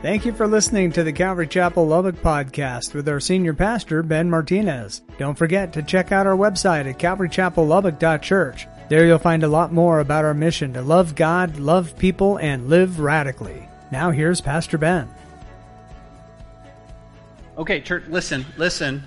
Thank you for listening to the Calvary Chapel Lubbock podcast with our senior pastor, Ben Martinez. Don't forget to check out our website at calvarychapellubbock.church. There you'll find a lot more about our mission to love God, love people, and live radically. Now here's Pastor Ben. Okay, church, listen, listen.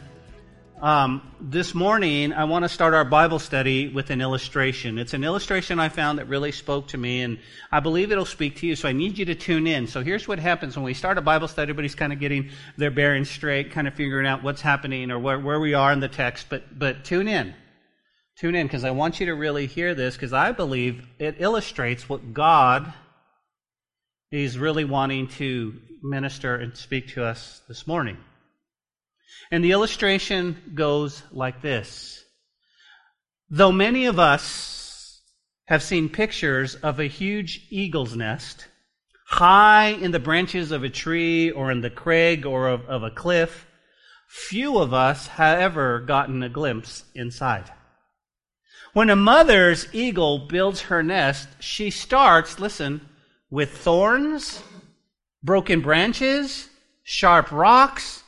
Um, this morning, I want to start our Bible study with an illustration. It's an illustration I found that really spoke to me, and I believe it'll speak to you, so I need you to tune in. So here's what happens when we start a Bible study, everybody's kind of getting their bearings straight, kind of figuring out what's happening or where, where we are in the text, but, but tune in. Tune in, because I want you to really hear this, because I believe it illustrates what God is really wanting to minister and speak to us this morning. And the illustration goes like this. Though many of us have seen pictures of a huge eagle's nest high in the branches of a tree or in the crag or of, of a cliff, few of us have ever gotten a glimpse inside. When a mother's eagle builds her nest, she starts, listen, with thorns, broken branches, sharp rocks,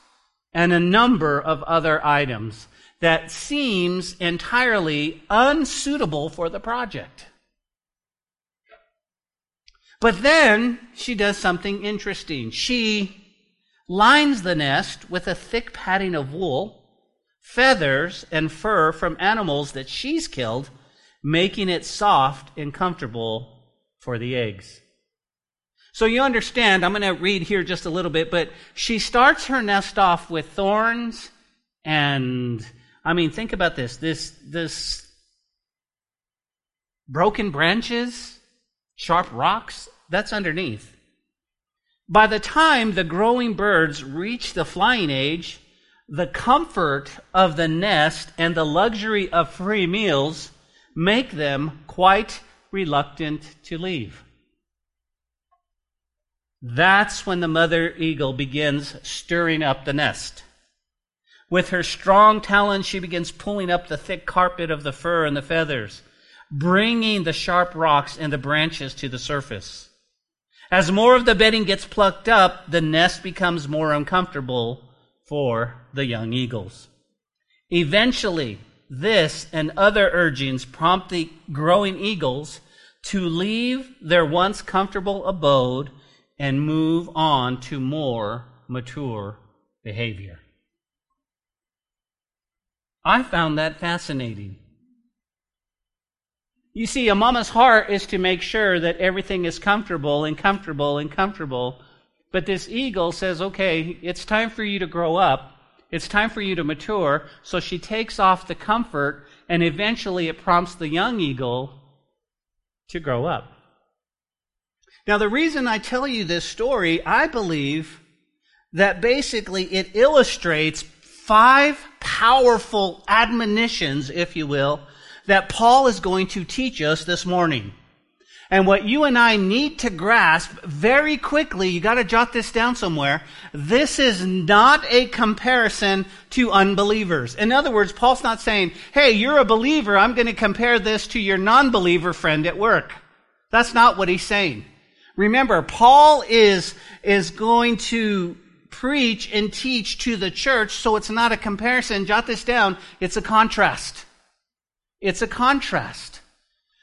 and a number of other items that seems entirely unsuitable for the project. But then she does something interesting. She lines the nest with a thick padding of wool, feathers, and fur from animals that she's killed, making it soft and comfortable for the eggs. So you understand, I'm going to read here just a little bit, but she starts her nest off with thorns and, I mean, think about this. This, this broken branches, sharp rocks, that's underneath. By the time the growing birds reach the flying age, the comfort of the nest and the luxury of free meals make them quite reluctant to leave. That's when the mother eagle begins stirring up the nest. With her strong talons, she begins pulling up the thick carpet of the fur and the feathers, bringing the sharp rocks and the branches to the surface. As more of the bedding gets plucked up, the nest becomes more uncomfortable for the young eagles. Eventually, this and other urgings prompt the growing eagles to leave their once comfortable abode and move on to more mature behavior. I found that fascinating. You see, a mama's heart is to make sure that everything is comfortable and comfortable and comfortable. But this eagle says, okay, it's time for you to grow up. It's time for you to mature. So she takes off the comfort, and eventually it prompts the young eagle to grow up. Now, the reason I tell you this story, I believe that basically it illustrates five powerful admonitions, if you will, that Paul is going to teach us this morning. And what you and I need to grasp very quickly, you gotta jot this down somewhere, this is not a comparison to unbelievers. In other words, Paul's not saying, hey, you're a believer, I'm gonna compare this to your non-believer friend at work. That's not what he's saying. Remember, Paul is, is going to preach and teach to the church, so it's not a comparison. Jot this down. It's a contrast. It's a contrast.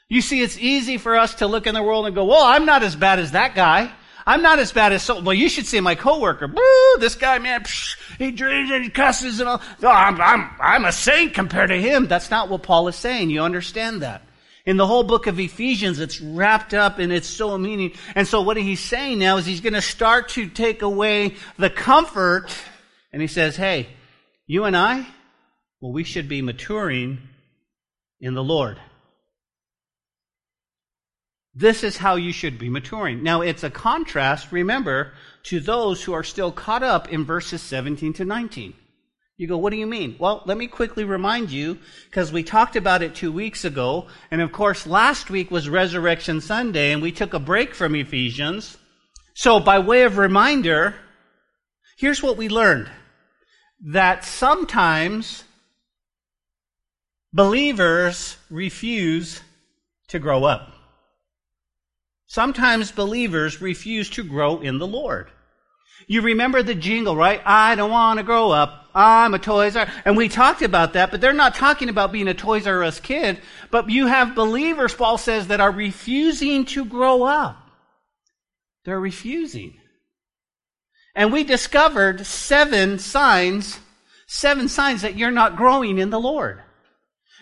You see, it's easy for us to look in the world and go, well, I'm not as bad as that guy. I'm not as bad as so. Well, you should see my coworker. Boo! This guy, man, psh, he drinks and he cusses and all. Oh, I'm, I'm, I'm a saint compared to him. That's not what Paul is saying. You understand that? In the whole book of Ephesians, it's wrapped up and it's so meaning. And so what he's saying now is he's going to start to take away the comfort. And he says, hey, you and I, well, we should be maturing in the Lord. This is how you should be maturing. Now, it's a contrast, remember, to those who are still caught up in verses 17 to 19. You go, what do you mean? Well, let me quickly remind you, because we talked about it two weeks ago, and of course, last week was Resurrection Sunday, and we took a break from Ephesians. So, by way of reminder, here's what we learned that sometimes believers refuse to grow up. Sometimes believers refuse to grow in the Lord. You remember the jingle, right? I don't want to grow up. I'm a Toys R And we talked about that, but they're not talking about being a Toys R Us kid. But you have believers, Paul says, that are refusing to grow up. They're refusing. And we discovered seven signs, seven signs that you're not growing in the Lord.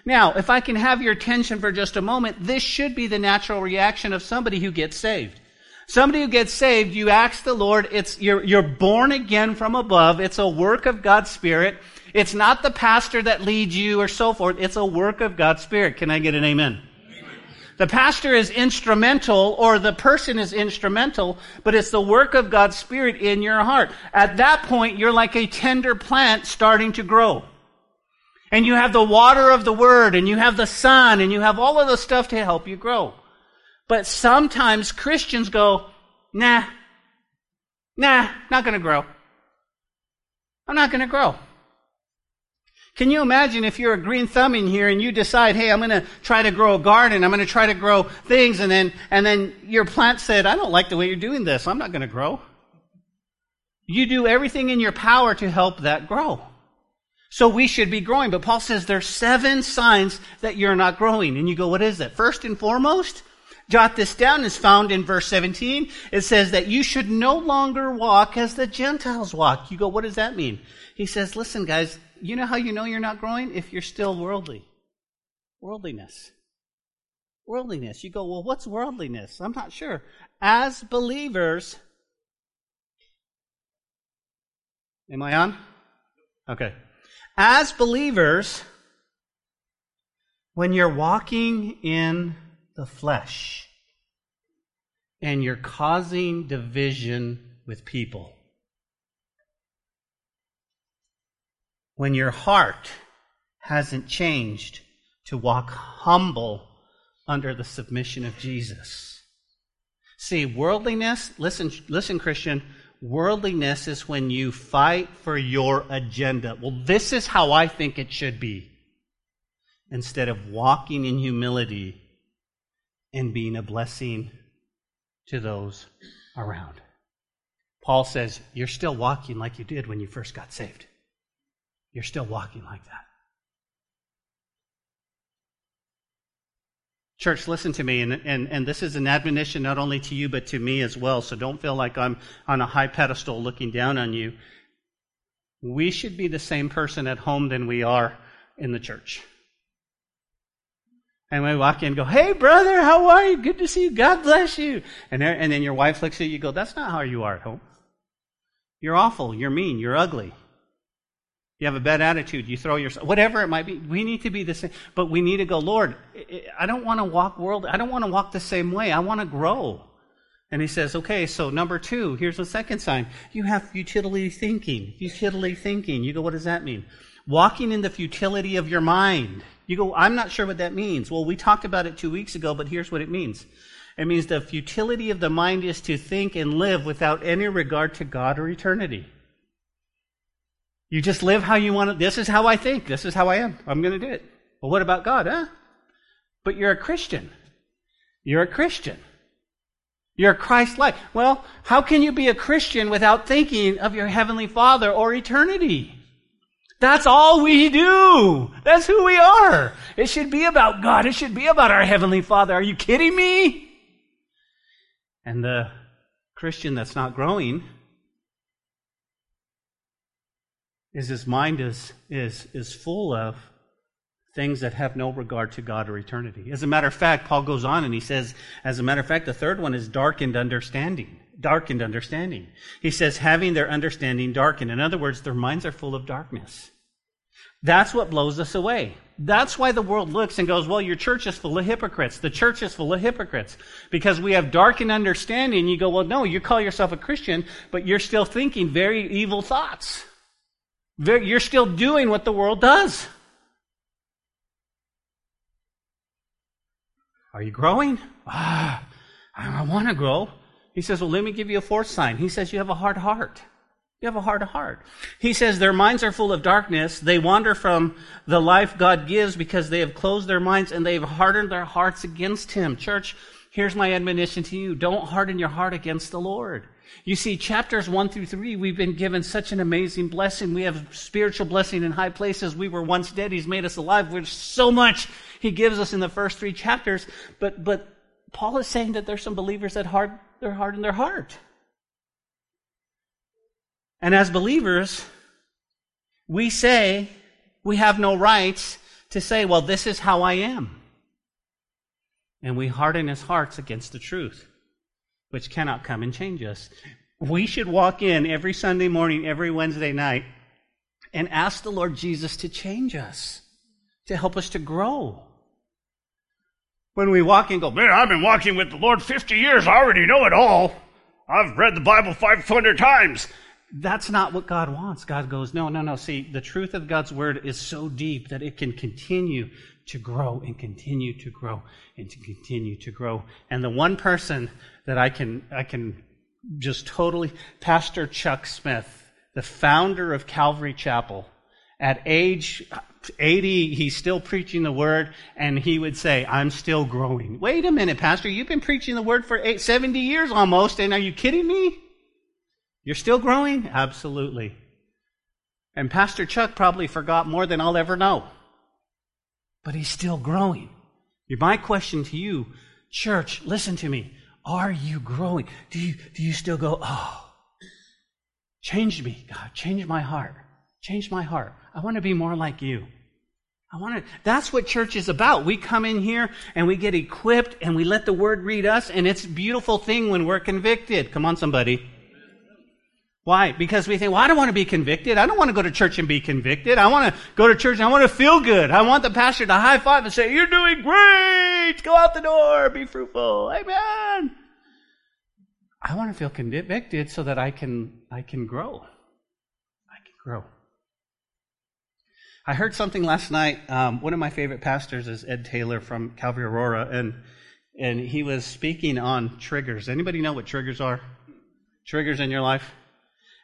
Now, if I can have your attention for just a moment, this should be the natural reaction of somebody who gets saved. Somebody who gets saved, you ask the Lord, it's, you're, you're born again from above. It's a work of God's Spirit. It's not the pastor that leads you or so forth. It's a work of God's Spirit. Can I get an amen? The pastor is instrumental or the person is instrumental, but it's the work of God's Spirit in your heart. At that point, you're like a tender plant starting to grow. And you have the water of the Word and you have the sun and you have all of the stuff to help you grow. But sometimes Christians go, nah, nah, not going to grow. I'm not going to grow. Can you imagine if you're a green thumb in here and you decide, hey, I'm going to try to grow a garden, I'm going to try to grow things, and then, and then your plant said, I don't like the way you're doing this, I'm not going to grow. You do everything in your power to help that grow. So we should be growing. But Paul says there's seven signs that you're not growing. And you go, what is that? First and foremost, jot this down, is found in verse 17. It says that you should no longer walk as the Gentiles walk. You go, what does that mean? He says, listen, guys, you know how you know you're not growing? If you're still worldly. Worldliness. Worldliness. You go, well, what's worldliness? I'm not sure. As believers, am I on? Okay. As believers, when you're walking in the flesh and you're causing division with people. When your heart hasn't changed to walk humble under the submission of Jesus. See, worldliness, listen, listen, Christian, worldliness is when you fight for your agenda. Well, this is how I think it should be. Instead of walking in humility and being a blessing to those around. Paul says, You're still walking like you did when you first got saved. You're still walking like that. Church, listen to me, and, and, and this is an admonition not only to you, but to me as well, so don't feel like I'm on a high pedestal looking down on you. We should be the same person at home than we are in the church. And we walk in and go, hey brother, how are you? Good to see you. God bless you. And, there, and then your wife looks at you, you go, that's not how you are at home. You're awful. You're mean. You're ugly. You have a bad attitude. You throw yourself, whatever it might be. We need to be the same, but we need to go, Lord, I don't want to walk world. I don't want to walk the same way. I want to grow. And he says, okay, so number two, here's the second sign. You have futility thinking. Futility thinking. You go, what does that mean? Walking in the futility of your mind. You go, I'm not sure what that means. Well, we talked about it two weeks ago, but here's what it means. It means the futility of the mind is to think and live without any regard to God or eternity. You just live how you want to. This is how I think. This is how I am. I'm going to do it. Well, what about God, huh? But you're a Christian. You're a Christian. You're Christ like. Well, how can you be a Christian without thinking of your Heavenly Father or eternity? That's all we do. That's who we are. It should be about God. It should be about our Heavenly Father. Are you kidding me? And the Christian that's not growing is his mind is, is, is full of things that have no regard to God or eternity. As a matter of fact, Paul goes on and he says, as a matter of fact, the third one is darkened understanding. Darkened understanding. He says, having their understanding darkened. In other words, their minds are full of darkness. That's what blows us away. That's why the world looks and goes, well, your church is full of hypocrites. The church is full of hypocrites. Because we have darkened understanding. You go, well, no, you call yourself a Christian, but you're still thinking very evil thoughts. You're still doing what the world does. Are you growing? Ah, I want to grow. He says, Well, let me give you a fourth sign. He says, You have a hard heart. You have a hard heart. He says their minds are full of darkness. They wander from the life God gives because they have closed their minds and they've hardened their hearts against Him. Church, here's my admonition to you. Don't harden your heart against the Lord. You see, chapters one through three, we've been given such an amazing blessing. We have spiritual blessing in high places. We were once dead. He's made us alive. There's so much he gives us in the first three chapters. But, but Paul is saying that there's some believers that hard, they're in their heart. And as believers, we say we have no rights to say, well, this is how I am. And we harden his hearts against the truth, which cannot come and change us. We should walk in every Sunday morning, every Wednesday night, and ask the Lord Jesus to change us, to help us to grow. When we walk in, go, man, I've been walking with the Lord 50 years. I already know it all. I've read the Bible 500 times. That's not what God wants. God goes, no, no, no. See, the truth of God's word is so deep that it can continue to grow and continue to grow and to continue to grow. And the one person that I can, I can just totally, Pastor Chuck Smith, the founder of Calvary Chapel, at age 80, he's still preaching the word, and he would say, I'm still growing. Wait a minute, Pastor, you've been preaching the word for eight, 70 years almost, and are you kidding me? You're still growing? Absolutely. And Pastor Chuck probably forgot more than I'll ever know. But he's still growing. My question to you, church, listen to me. Are you growing? Do you, do you still go, oh, change me, God, change my heart. Change my heart. I want to be more like you. I want to, that's what church is about. We come in here and we get equipped and we let the word read us and it's a beautiful thing when we're convicted. Come on, somebody. Why? Because we think, well, I don't want to be convicted. I don't want to go to church and be convicted. I want to go to church and I want to feel good. I want the pastor to high five and say, you're doing great. Go out the door. Be fruitful. Amen. I want to feel convicted so that I can, I can grow. I can grow. I heard something last night. Um, one of my favorite pastors is Ed Taylor from Calvary Aurora, and and he was speaking on triggers. Anybody know what triggers are? Triggers in your life?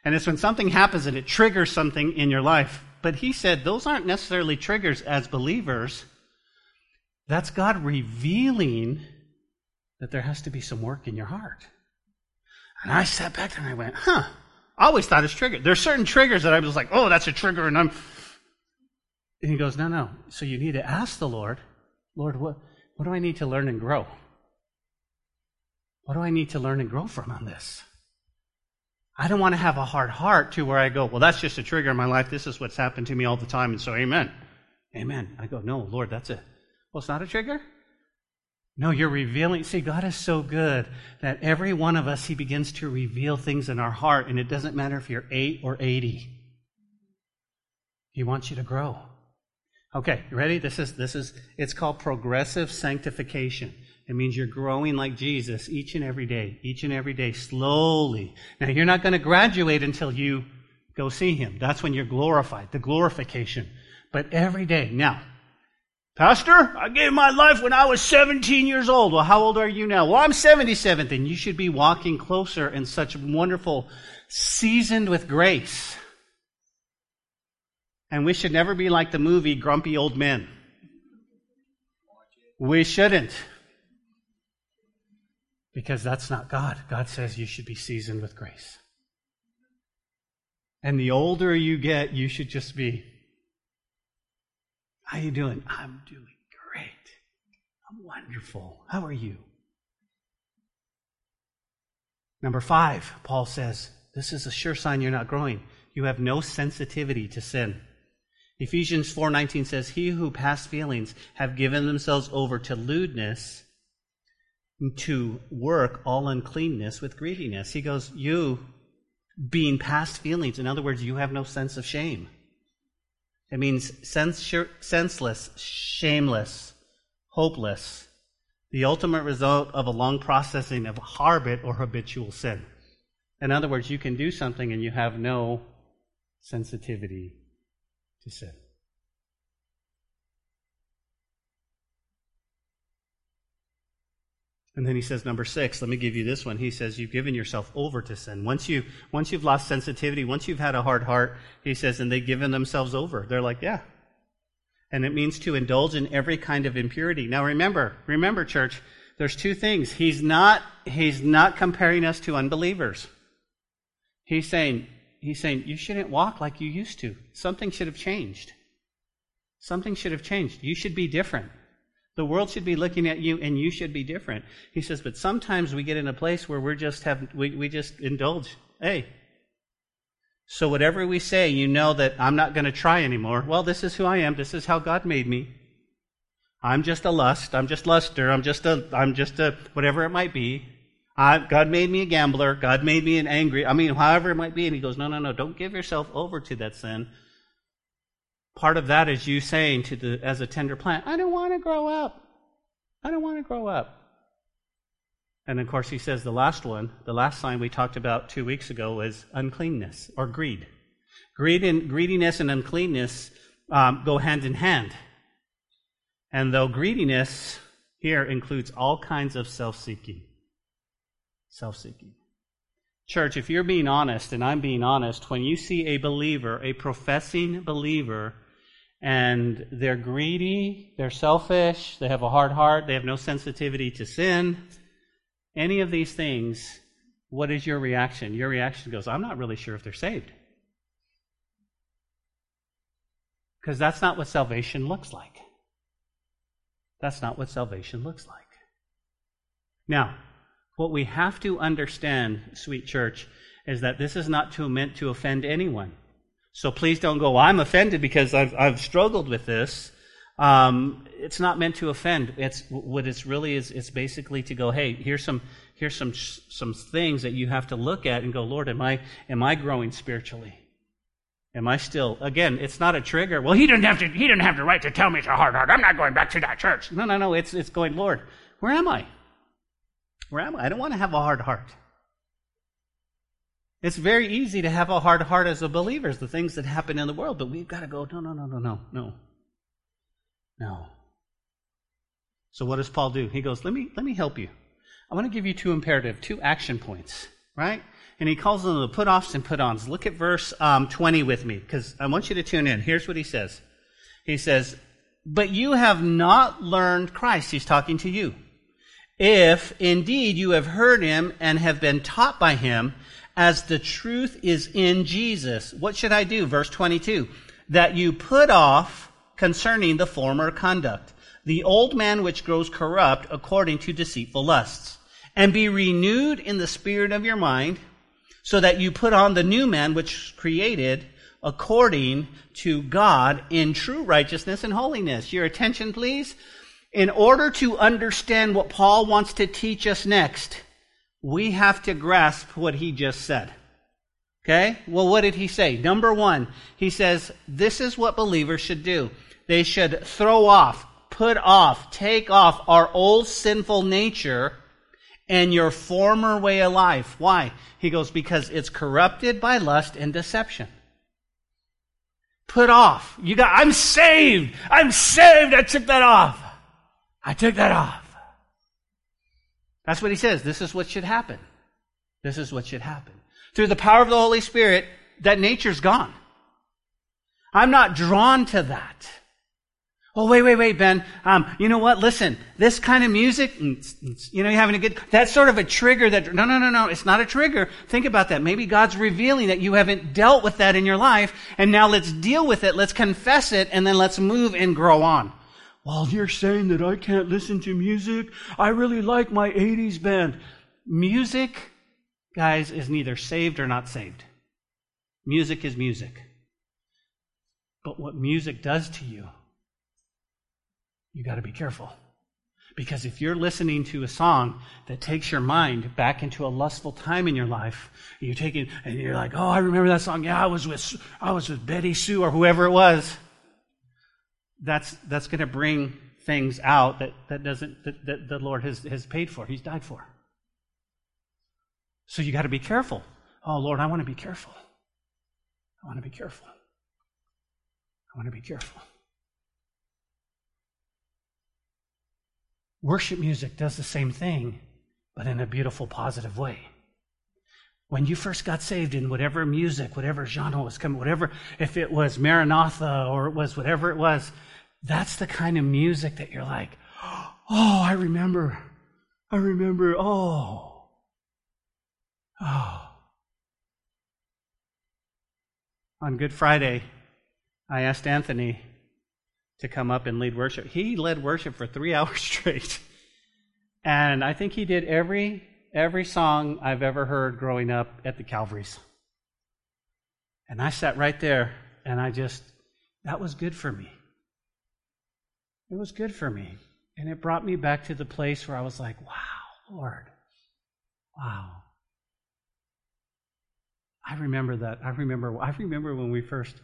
And it's when something happens and it triggers something in your life. But he said those aren't necessarily triggers as believers. That's God revealing that there has to be some work in your heart. And I sat back there and I went, huh. I always thought it's triggered. There's certain triggers that I was like, oh, that's a trigger, and I'm. And he goes, no, no. So you need to ask the Lord, Lord, what, what do I need to learn and grow? What do I need to learn and grow from on this? I don't want to have a hard heart to where I go, well, that's just a trigger in my life. This is what's happened to me all the time. And so, amen. Amen. I go, no, Lord, that's it. Well, it's not a trigger? No, you're revealing. See, God is so good that every one of us, He begins to reveal things in our heart, and it doesn't matter if you're 8 or 80. He wants you to grow. Okay, you ready? This is, this is, it's called progressive sanctification. It means you're growing like Jesus each and every day, each and every day, slowly. Now, you're not going to graduate until you go see Him. That's when you're glorified, the glorification. But every day. Now, Pastor, I gave my life when I was 17 years old. Well, how old are you now? Well, I'm 77. Then you should be walking closer in such wonderful, seasoned with grace. And we should never be like the movie Grumpy Old Men. We shouldn't. Because that's not God. God says you should be seasoned with grace. And the older you get, you should just be, how you doing? I'm doing great. I'm wonderful. How are you? Number five, Paul says, this is a sure sign you're not growing. You have no sensitivity to sin. Ephesians 4:19 says, "He who past feelings have given themselves over to lewdness to work all uncleanness with greediness. He goes, You being past feelings, in other words, you have no sense of shame. It means sens- senseless, shameless, hopeless, the ultimate result of a long processing of habit or habitual sin. In other words, you can do something and you have no sensitivity to sin. And then he says, number six, let me give you this one. He says, you've given yourself over to sin. Once you, once you've lost sensitivity, once you've had a hard heart, he says, and they've given themselves over. They're like, yeah. And it means to indulge in every kind of impurity. Now remember, remember, church, there's two things. He's not, he's not comparing us to unbelievers. He's saying, he's saying, you shouldn't walk like you used to. Something should have changed. Something should have changed. You should be different. The world should be looking at you and you should be different. He says, but sometimes we get in a place where we're just have, we, we just indulge. Hey. So whatever we say, you know that I'm not going to try anymore. Well, this is who I am. This is how God made me. I'm just a lust. I'm just luster. I'm just a, I'm just a, whatever it might be. I, God made me a gambler. God made me an angry. I mean, however it might be. And he goes, no, no, no. Don't give yourself over to that sin. Part of that is you saying to the, as a tender plant, I don't want to grow up. I don't want to grow up. And of course, he says the last one, the last sign we talked about two weeks ago was uncleanness or greed. Greed and, greediness and uncleanness um, go hand in hand. And though greediness here includes all kinds of self seeking, self seeking. Church, if you're being honest, and I'm being honest, when you see a believer, a professing believer, and they're greedy, they're selfish, they have a hard heart, they have no sensitivity to sin, any of these things, what is your reaction? Your reaction goes, I'm not really sure if they're saved. Because that's not what salvation looks like. That's not what salvation looks like. Now, what we have to understand, sweet church, is that this is not to, meant to offend anyone. So please don't go, well, I'm offended because I've, I've struggled with this. Um, it's not meant to offend. It's what it's really is. It's basically to go, hey, here's some here's some some things that you have to look at and go, Lord, am I am I growing spiritually? Am I still? Again, it's not a trigger. Well, he didn't have to. He didn't have the right to tell me it's a hard heart. I'm not going back to that church. No, no, no. It's it's going, Lord, where am I? Where am I? I don't want to have a hard heart. It's very easy to have a hard heart as a believer, the things that happen in the world, but we've got to go, no, no, no, no, no, no. No. So what does Paul do? He goes, let me, let me help you. I want to give you two imperative, two action points, right? And he calls them the put offs and put ons. Look at verse um, 20 with me, because I want you to tune in. Here's what he says. He says, But you have not learned Christ. He's talking to you. If indeed you have heard him and have been taught by him, as the truth is in Jesus, what should I do? Verse 22. That you put off concerning the former conduct, the old man which grows corrupt according to deceitful lusts, and be renewed in the spirit of your mind, so that you put on the new man which created according to God in true righteousness and holiness. Your attention, please. In order to understand what Paul wants to teach us next, we have to grasp what he just said. Okay? Well, what did he say? Number one, he says, this is what believers should do. They should throw off, put off, take off our old sinful nature and your former way of life. Why? He goes, because it's corrupted by lust and deception. Put off. You got, I'm saved. I'm saved. I took that off. I took that off. That's what he says. This is what should happen. This is what should happen. Through the power of the Holy Spirit, that nature's gone. I'm not drawn to that. Oh, wait, wait, wait, Ben. Um, you know what? Listen, this kind of music, you know, you're having a good, that's sort of a trigger that, no, no, no, no, it's not a trigger. Think about that. Maybe God's revealing that you haven't dealt with that in your life, and now let's deal with it, let's confess it, and then let's move and grow on. Well, you're saying that I can't listen to music? I really like my 80s band. Music, guys, is neither saved or not saved. Music is music. But what music does to you you got to be careful. Because if you're listening to a song that takes your mind back into a lustful time in your life, you take it and you're like, "Oh, I remember that song. Yeah, I was with I was with Betty Sue or whoever it was." That's that's going to bring things out that that doesn't that, that the Lord has has paid for. He's died for. So you got to be careful. Oh, Lord, I want to be careful. I want to be careful. I want to be careful. Worship music does the same thing, but in a beautiful, positive way. When you first got saved in whatever music, whatever genre was coming, whatever, if it was Maranatha or it was whatever it was, that's the kind of music that you're like, oh, I remember. I remember, oh, oh. On Good Friday, I asked Anthony to come up and lead worship. He led worship for three hours straight. And I think he did every every song I've ever heard growing up at the Calvaries. And I sat right there and I just that was good for me. It was good for me. And it brought me back to the place where I was like, wow, Lord. Wow. I remember that. I remember I remember when we first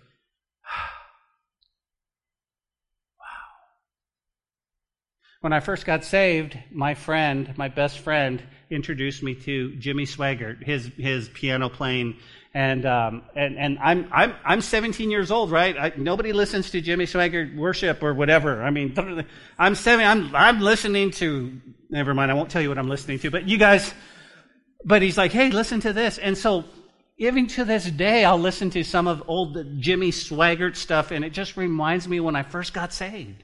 When I first got saved, my friend, my best friend, introduced me to Jimmy Swaggart, his his piano playing, and um, and and I'm I'm I'm 17 years old, right? I, nobody listens to Jimmy Swaggart worship or whatever. I mean, I'm seven. I'm I'm listening to. Never mind. I won't tell you what I'm listening to. But you guys. But he's like, hey, listen to this, and so even to this day, I'll listen to some of old Jimmy Swaggart stuff, and it just reminds me when I first got saved.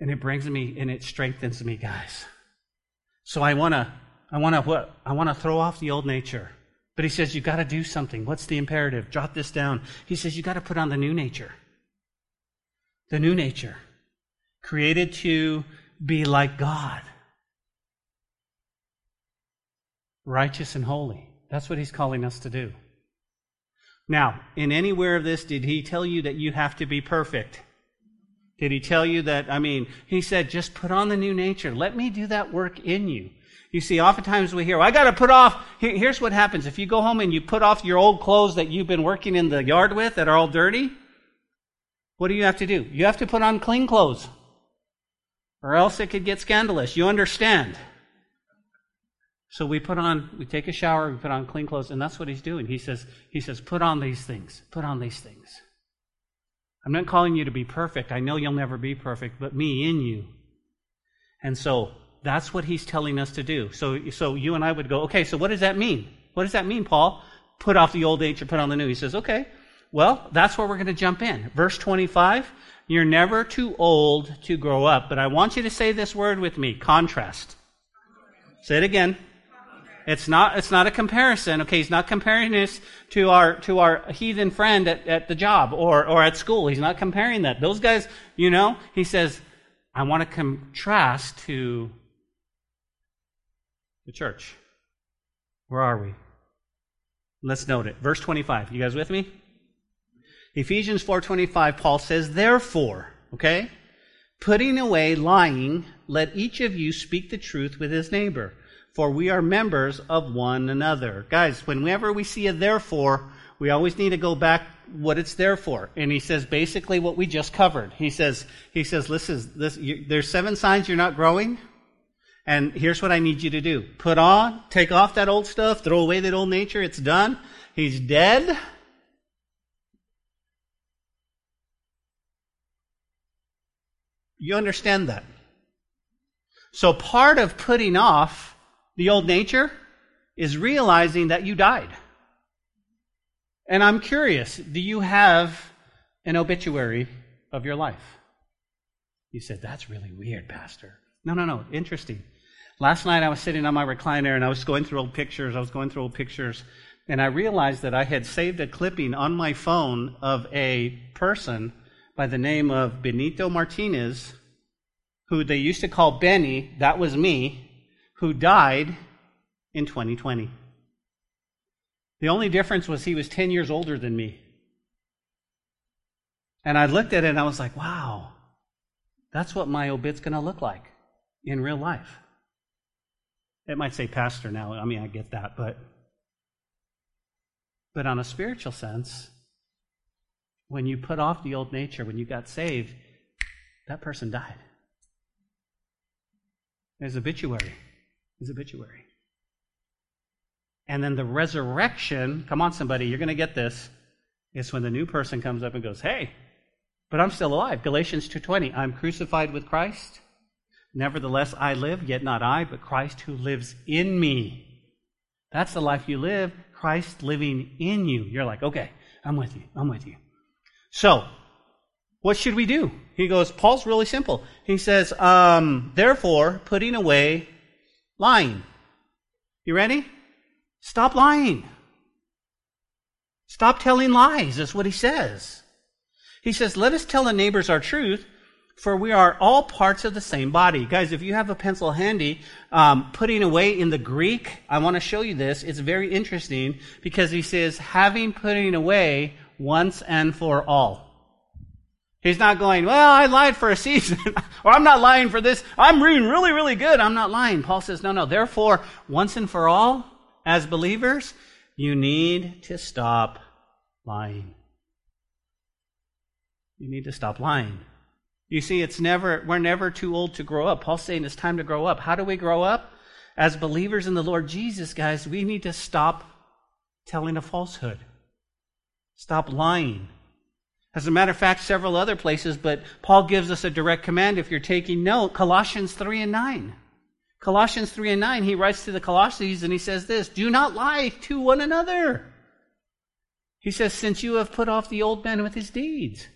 And it brings me and it strengthens me, guys. So I want to, I want to what? I want to throw off the old nature. But he says, you got to do something. What's the imperative? Jot this down. He says, you got to put on the new nature. The new nature. Created to be like God. Righteous and holy. That's what he's calling us to do. Now, in anywhere of this, did he tell you that you have to be perfect? Did he tell you that? I mean, he said, just put on the new nature. Let me do that work in you. You see, oftentimes we hear, well, I got to put off. Here's what happens. If you go home and you put off your old clothes that you've been working in the yard with that are all dirty, what do you have to do? You have to put on clean clothes. Or else it could get scandalous. You understand? So we put on, we take a shower, we put on clean clothes, and that's what he's doing. He says, he says, put on these things. Put on these things. I'm not calling you to be perfect. I know you'll never be perfect, but me in you. And so that's what he's telling us to do. So, so you and I would go, okay, so what does that mean? What does that mean, Paul? Put off the old nature, put on the new. He says, okay, well, that's where we're going to jump in. Verse 25, you're never too old to grow up. But I want you to say this word with me contrast. Say it again. It's not, it's not a comparison. Okay, he's not comparing this to our, to our heathen friend at, at the job or, or at school. He's not comparing that. Those guys, you know, he says, I want to contrast to the church. Where are we? Let's note it. Verse 25. You guys with me? Ephesians 4:25 Paul says, "Therefore, okay? Putting away lying, let each of you speak the truth with his neighbor." For we are members of one another. Guys, whenever we see a therefore, we always need to go back what it's there for. And he says basically what we just covered. He says, he says, listen, this, you, there's seven signs you're not growing. And here's what I need you to do. Put on, take off that old stuff, throw away that old nature, it's done. He's dead. You understand that? So part of putting off the old nature is realizing that you died. And I'm curious do you have an obituary of your life? You said, That's really weird, Pastor. No, no, no. Interesting. Last night I was sitting on my recliner and I was going through old pictures. I was going through old pictures. And I realized that I had saved a clipping on my phone of a person by the name of Benito Martinez, who they used to call Benny. That was me who died in 2020. The only difference was he was 10 years older than me. And I looked at it and I was like, wow, that's what my obit's going to look like in real life. It might say pastor now. I mean, I get that, but but on a spiritual sense, when you put off the old nature, when you got saved, that person died. There's obituary his obituary. And then the resurrection, come on, somebody, you're going to get this, It's when the new person comes up and goes, hey, but I'm still alive. Galatians 2.20, I'm crucified with Christ. Nevertheless, I live, yet not I, but Christ who lives in me. That's the life you live, Christ living in you. You're like, okay, I'm with you, I'm with you. So, What should we do? He goes, Paul's really simple. He says, um, therefore, putting away lying. You ready? Stop lying. Stop telling lies, That's what he says. He says, let us tell the neighbors our truth, for we are all parts of the same body. Guys, if you have a pencil handy, um, putting away in the Greek, I want to show you this. It's very interesting because he says, having putting away once and for all. He's not going, well, I lied for a season, or I'm not lying for this. I'm reading really, really good. I'm not lying. Paul says, no, no. Therefore, once and for all, as believers, you need to stop lying. You need to stop lying. You see, it's never, we're never too old to grow up. Paul's saying it's time to grow up. How do we grow up? As believers in the Lord Jesus, guys, we need to stop telling a falsehood. Stop lying. As a matter of fact, several other places, but Paul gives us a direct command if you're taking note Colossians 3 and 9. Colossians 3 and 9, he writes to the Colossians and he says this Do not lie to one another. He says, Since you have put off the old man with his deeds.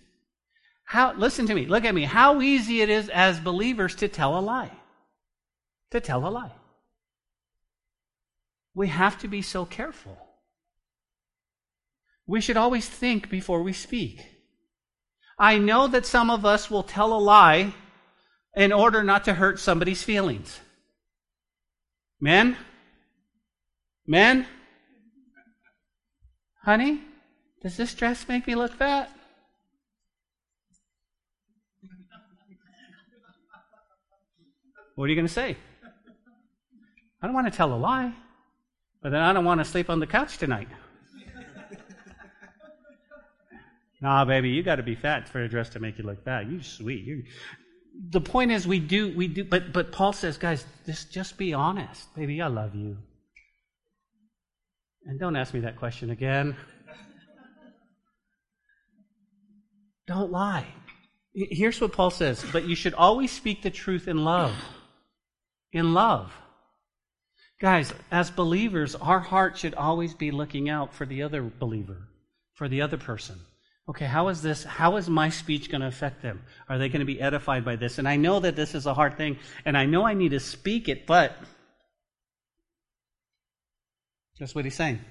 How, listen to me, look at me. How easy it is as believers to tell a lie. To tell a lie. We have to be so careful. We should always think before we speak. I know that some of us will tell a lie in order not to hurt somebody's feelings. Men? Men? Honey, does this dress make me look fat? What are you going to say? I don't want to tell a lie, but then I don't want to sleep on the couch tonight. Nah, baby, you got to be fat for a dress to make you look fat. You sweet. You. The point is, we do, we do, but but Paul says, guys, just just be honest, baby. I love you, and don't ask me that question again. don't lie. Here's what Paul says, but you should always speak the truth in love in love. Guys, as believers, our heart should always be looking out for the other believer, for the other person. Okay, how is this, how is my speech going to affect them? Are they going to be edified by this? And I know that this is a hard thing, and I know I need to speak it, but that's what he's saying.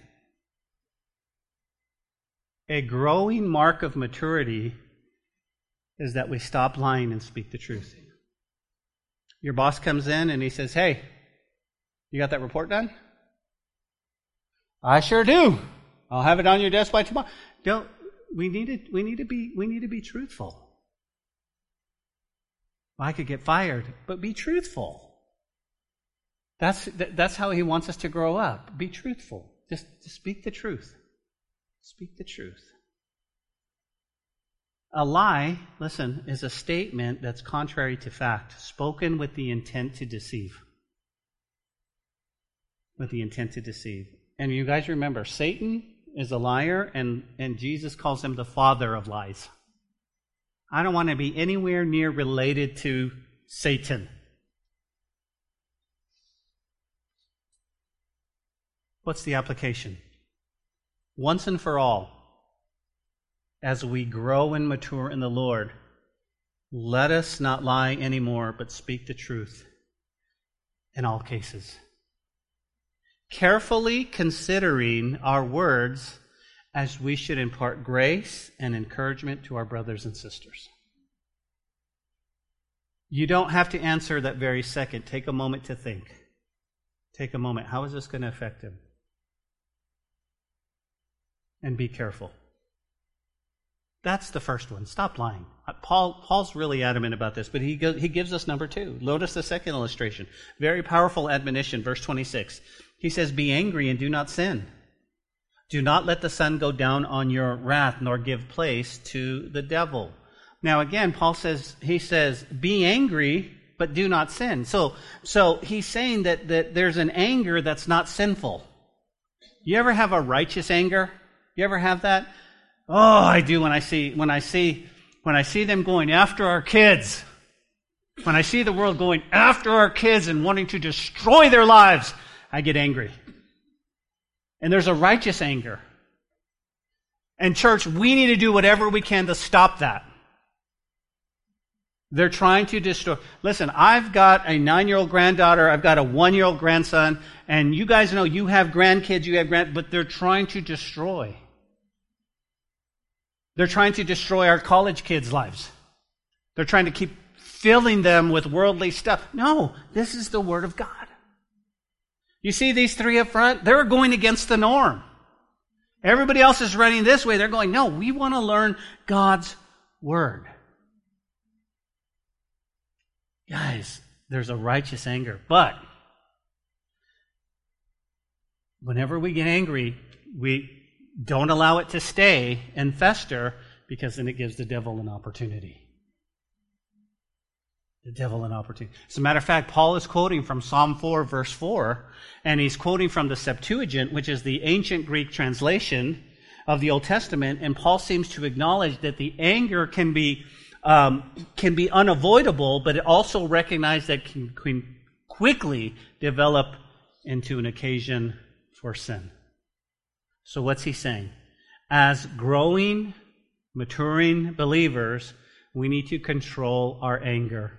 A growing mark of maturity is that we stop lying and speak the truth. Your boss comes in and he says, Hey, you got that report done? I sure do. I'll have it on your desk by tomorrow. Don't we need to we need to be we need to be truthful. I could get fired, but be truthful. That's that's how he wants us to grow up. Be truthful. Just, just speak the truth. Speak the truth. A lie, listen, is a statement that's contrary to fact, spoken with the intent to deceive. With the intent to deceive. And you guys remember, Satan is a liar, and, and Jesus calls him the father of lies. I don't want to be anywhere near related to Satan. What's the application? Once and for all, as we grow and mature in the Lord, let us not lie anymore, but speak the truth in all cases. Carefully considering our words as we should impart grace and encouragement to our brothers and sisters. You don't have to answer that very second. Take a moment to think. Take a moment. How is this going to affect him? And be careful. That's the first one. Stop lying. Paul, Paul's really adamant about this, but he, go, he gives us number two. Notice the second illustration. Very powerful admonition, verse 26. He says, Be angry and do not sin. Do not let the sun go down on your wrath, nor give place to the devil. Now again, Paul says, he says, be angry, but do not sin. So, so he's saying that, that there's an anger that's not sinful. You ever have a righteous anger? You ever have that? Oh, I do when I see when I see when I see them going after our kids. When I see the world going after our kids and wanting to destroy their lives, I get angry. And there's a righteous anger. And church, we need to do whatever we can to stop that. They're trying to destroy. Listen, I've got a nine year old granddaughter, I've got a one year old grandson, and you guys know you have grandkids, you have grand, but they're trying to destroy. They're trying to destroy our college kids' lives. They're trying to keep filling them with worldly stuff. No, this is the Word of God. You see these three up front? They're going against the norm. Everybody else is running this way. They're going, no, we want to learn God's Word. Guys, there's a righteous anger. But whenever we get angry, we don't allow it to stay and fester because then it gives the devil an opportunity. The devil an opportunity. As a matter of fact, Paul is quoting from Psalm 4, verse 4, and he's quoting from the Septuagint, which is the ancient Greek translation of the Old Testament, and Paul seems to acknowledge that the anger can be um, can be unavoidable, but it also recognizes that can, can quickly develop into an occasion for sin. So, what's he saying? As growing, maturing believers, we need to control our anger.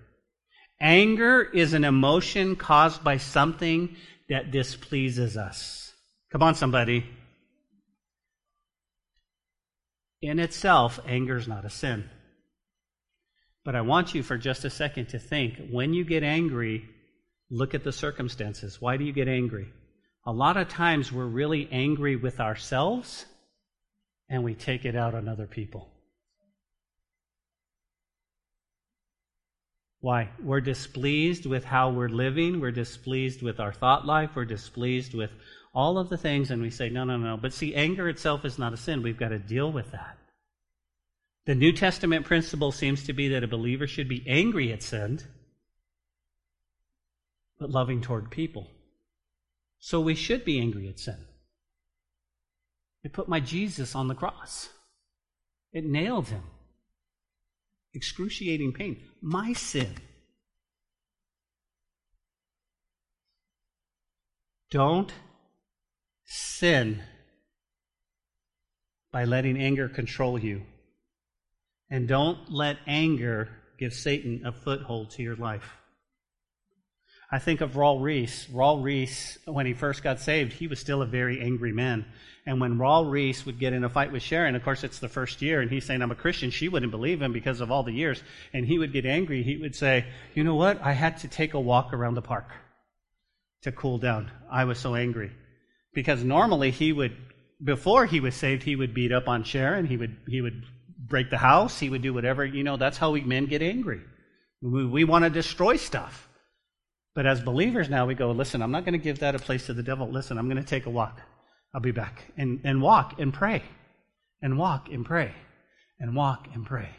Anger is an emotion caused by something that displeases us. Come on, somebody. In itself, anger is not a sin. But I want you for just a second to think when you get angry, look at the circumstances. Why do you get angry? A lot of times we're really angry with ourselves and we take it out on other people. Why? We're displeased with how we're living. We're displeased with our thought life. We're displeased with all of the things, and we say, no, no, no. But see, anger itself is not a sin. We've got to deal with that. The New Testament principle seems to be that a believer should be angry at sin, but loving toward people. So we should be angry at sin. It put my Jesus on the cross. It nailed him. Excruciating pain. My sin. Don't sin by letting anger control you. And don't let anger give Satan a foothold to your life. I think of Raul Ries. Raul Ries, when he first got saved, he was still a very angry man. And when Raul Ries would get in a fight with Sharon, of course, it's the first year, and he's saying, I'm a Christian, she wouldn't believe him because of all the years. And he would get angry. He would say, You know what? I had to take a walk around the park to cool down. I was so angry. Because normally he would, before he was saved, he would beat up on Sharon. He would, he would break the house. He would do whatever. You know, that's how we men get angry. We, we want to destroy stuff. But as believers now, we go, listen, I'm not going to give that a place to the devil. Listen, I'm going to take a walk. I'll be back. And, and walk and pray. And walk and pray. And walk and pray.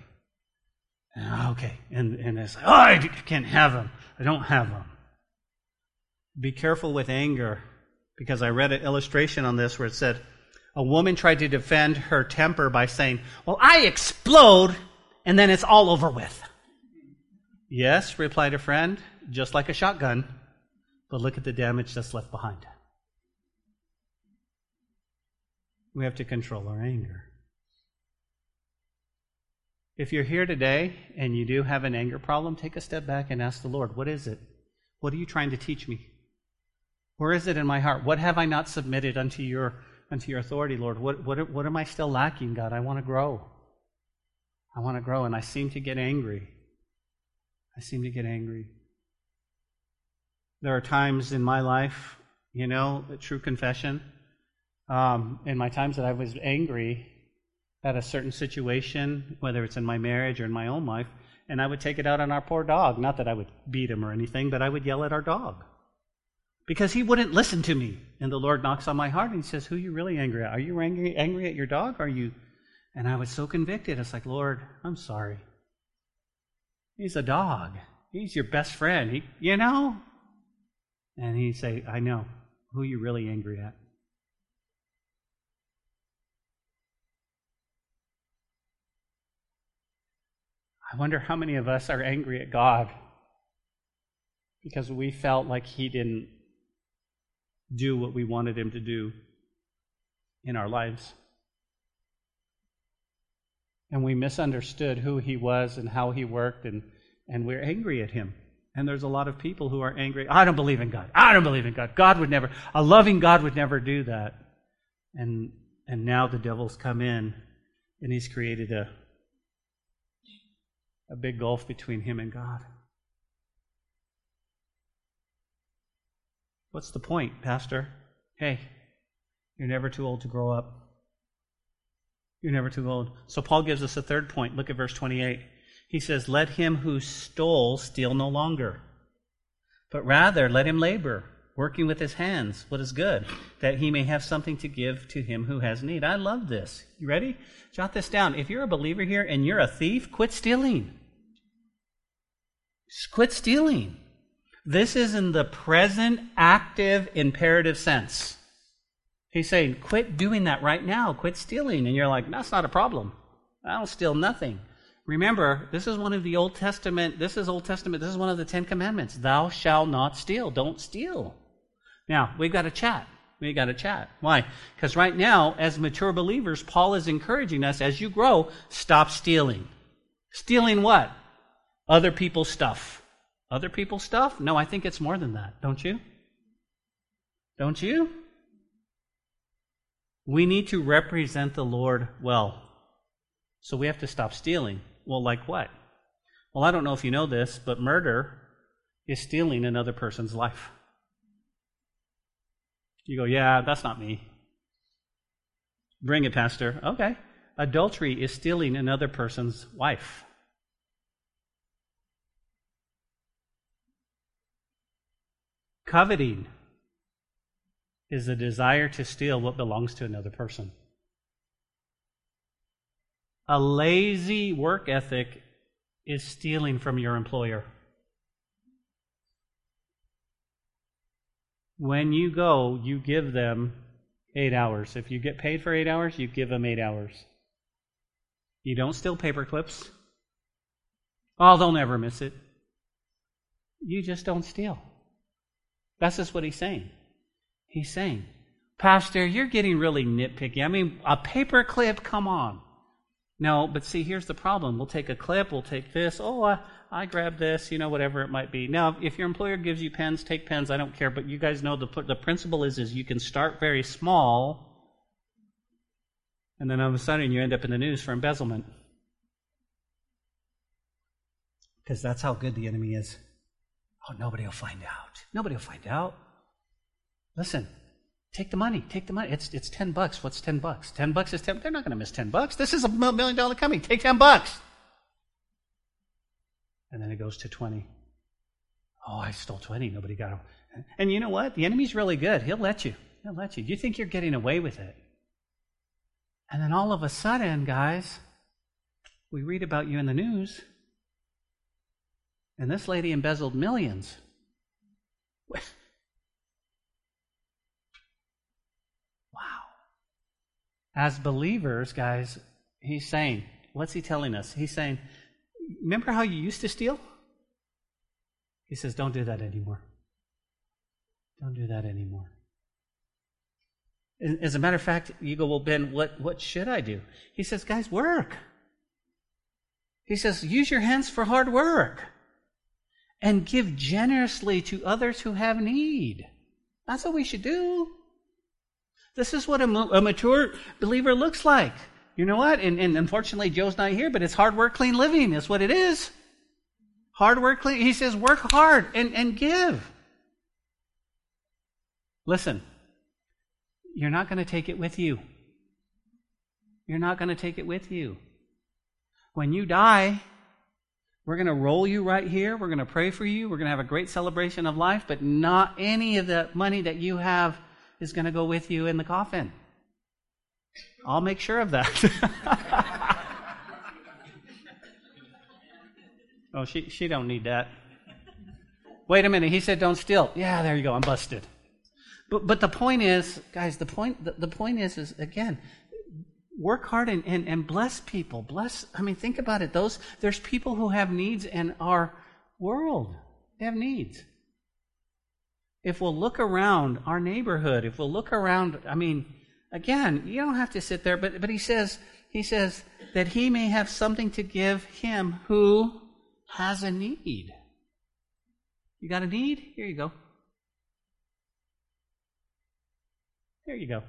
And, okay. And, and it's like, oh, I can't have them. I don't have them. Be careful with anger because I read an illustration on this where it said, a woman tried to defend her temper by saying, Well, I explode and then it's all over with. Yes, replied a friend, just like a shotgun, but look at the damage that's left behind. We have to control our anger. If you're here today and you do have an anger problem, take a step back and ask the Lord, What is it? What are you trying to teach me? Where is it in my heart? What have I not submitted unto your unto your authority, Lord. What, what, what am I still lacking, God? I want to grow. I want to grow, and I seem to get angry. I seem to get angry. There are times in my life, you know, true confession, um, in my times that I was angry at a certain situation, whether it's in my marriage or in my own life, and I would take it out on our poor dog. Not that I would beat him or anything, but I would yell at our dog because he wouldn't listen to me. And the Lord knocks on my heart and he says, Who are you really angry at? Are you angry, angry at your dog? Are you? And I was so convicted. It's like, Lord, I'm sorry. He's a dog. He's your best friend. He, you know? And he'd say, I know. Who are you really angry at? I wonder how many of us are angry at God because we felt like He didn't do what we wanted him to do in our lives. And we misunderstood who he was and how he worked and, and we're angry at him. And there's a lot of people who are angry. I don't believe in God. I don't believe in God. God would never, a loving God would never do that. And, and now the devil's come in and he's created a, a big gulf between him and God. What's the point, Pastor? Hey, you're never too old to grow up. You're never too old. So Paul gives us a third point. Look at verse 28. He says, Let him who stole steal no longer, but rather let him labor, working with his hands what is good, that he may have something to give to him who has need. I love this. You ready? Jot this down. If you're a believer here and you're a thief, quit stealing. Just Quit stealing. This is in the present active imperative sense. He's saying, quit doing that right now. Quit stealing. And you're like, that's not a problem. I don't steal nothing. Remember, this is one of the Old Testament, this is Old Testament, this is one of the Ten Commandments. Thou shalt not steal. Don't steal. Now, we've got to chat. We got to chat. Why? Because right now, as mature believers, Paul is encouraging us as you grow, stop stealing. Stealing what? Other people's stuff. Other people's stuff? No, I think it's more than that. Don't you? Don't you? We need to represent the Lord well. So we have to stop stealing. Well, like what? Well, I don't know if you know this, but murder is stealing another person's life. You go, yeah, that's not me. Bring it, Pastor. Okay. Adultery is stealing another person's wife. Coveting is the desire to steal what belongs to another person. A lazy work ethic is stealing from your employer. When you go, you give them eight hours. If you get paid for eight hours, you give them eight hours. You don't steal paper clips. Oh, they'll never miss it. You just don't steal. That's just what he's saying. He's saying, Pastor, you're getting really nitpicky. I mean, a paper clip, come on. No, but see, here's the problem. We'll take a clip, we'll take this. Oh, I, I grab this, you know, whatever it might be. Now, if your employer gives you pens, take pens. I don't care. But you guys know the the principle is is you can start very small, and then all of a sudden you end up in the news for embezzlement, because that's how good the enemy is. Oh, nobody will find out. Nobody will find out. Listen, take the money. Take the money. It's, it's 10 bucks. What's 10 bucks? 10 bucks is 10. They're not going to miss 10 bucks. This is a million dollar company. Take 10 bucks. And then it goes to 20. Oh, I stole 20. Nobody got it. And you know what? The enemy's really good. He'll let you. He'll let you. You think you're getting away with it. And then all of a sudden, guys, we read about you in the news. And this lady embezzled millions. as believers, guys, he's saying, what's he telling us? He's saying, remember how you used to steal? He says, don't do that anymore. Don't do that anymore. As a matter of fact, you go, well, Ben, what, what should I do? He says, guys, work. He says, use your hands for hard work and give generously to others who have need. That's what we should do. This is what a, a mature believer looks like. You know what? And, and, unfortunately, Joe's not here, but it's hard work, clean living is what it is. Hard work, clean. He says, work hard and, and give. Listen, you're not going to take it with you. You're not going to take it with you. When you die, we're going to roll you right here. We're going to pray for you. We're going to have a great celebration of life, but not any of the money that you have is going to go with you in the coffin. I'll make sure of that. oh, she she don't need that. Wait a minute. He said don't steal. Yeah, there you go. I'm busted. But but the point is, guys, the point the, the point is is again, work hard and, and, and bless people. Bless I mean, think about it. Those there's people who have needs in our world. They have needs if we'll look around our neighborhood, if we'll look around, I mean, again, you don't have to sit there, but, but he says, he says that he may have something to give him who has a need. You got a need? Here you go. There you go.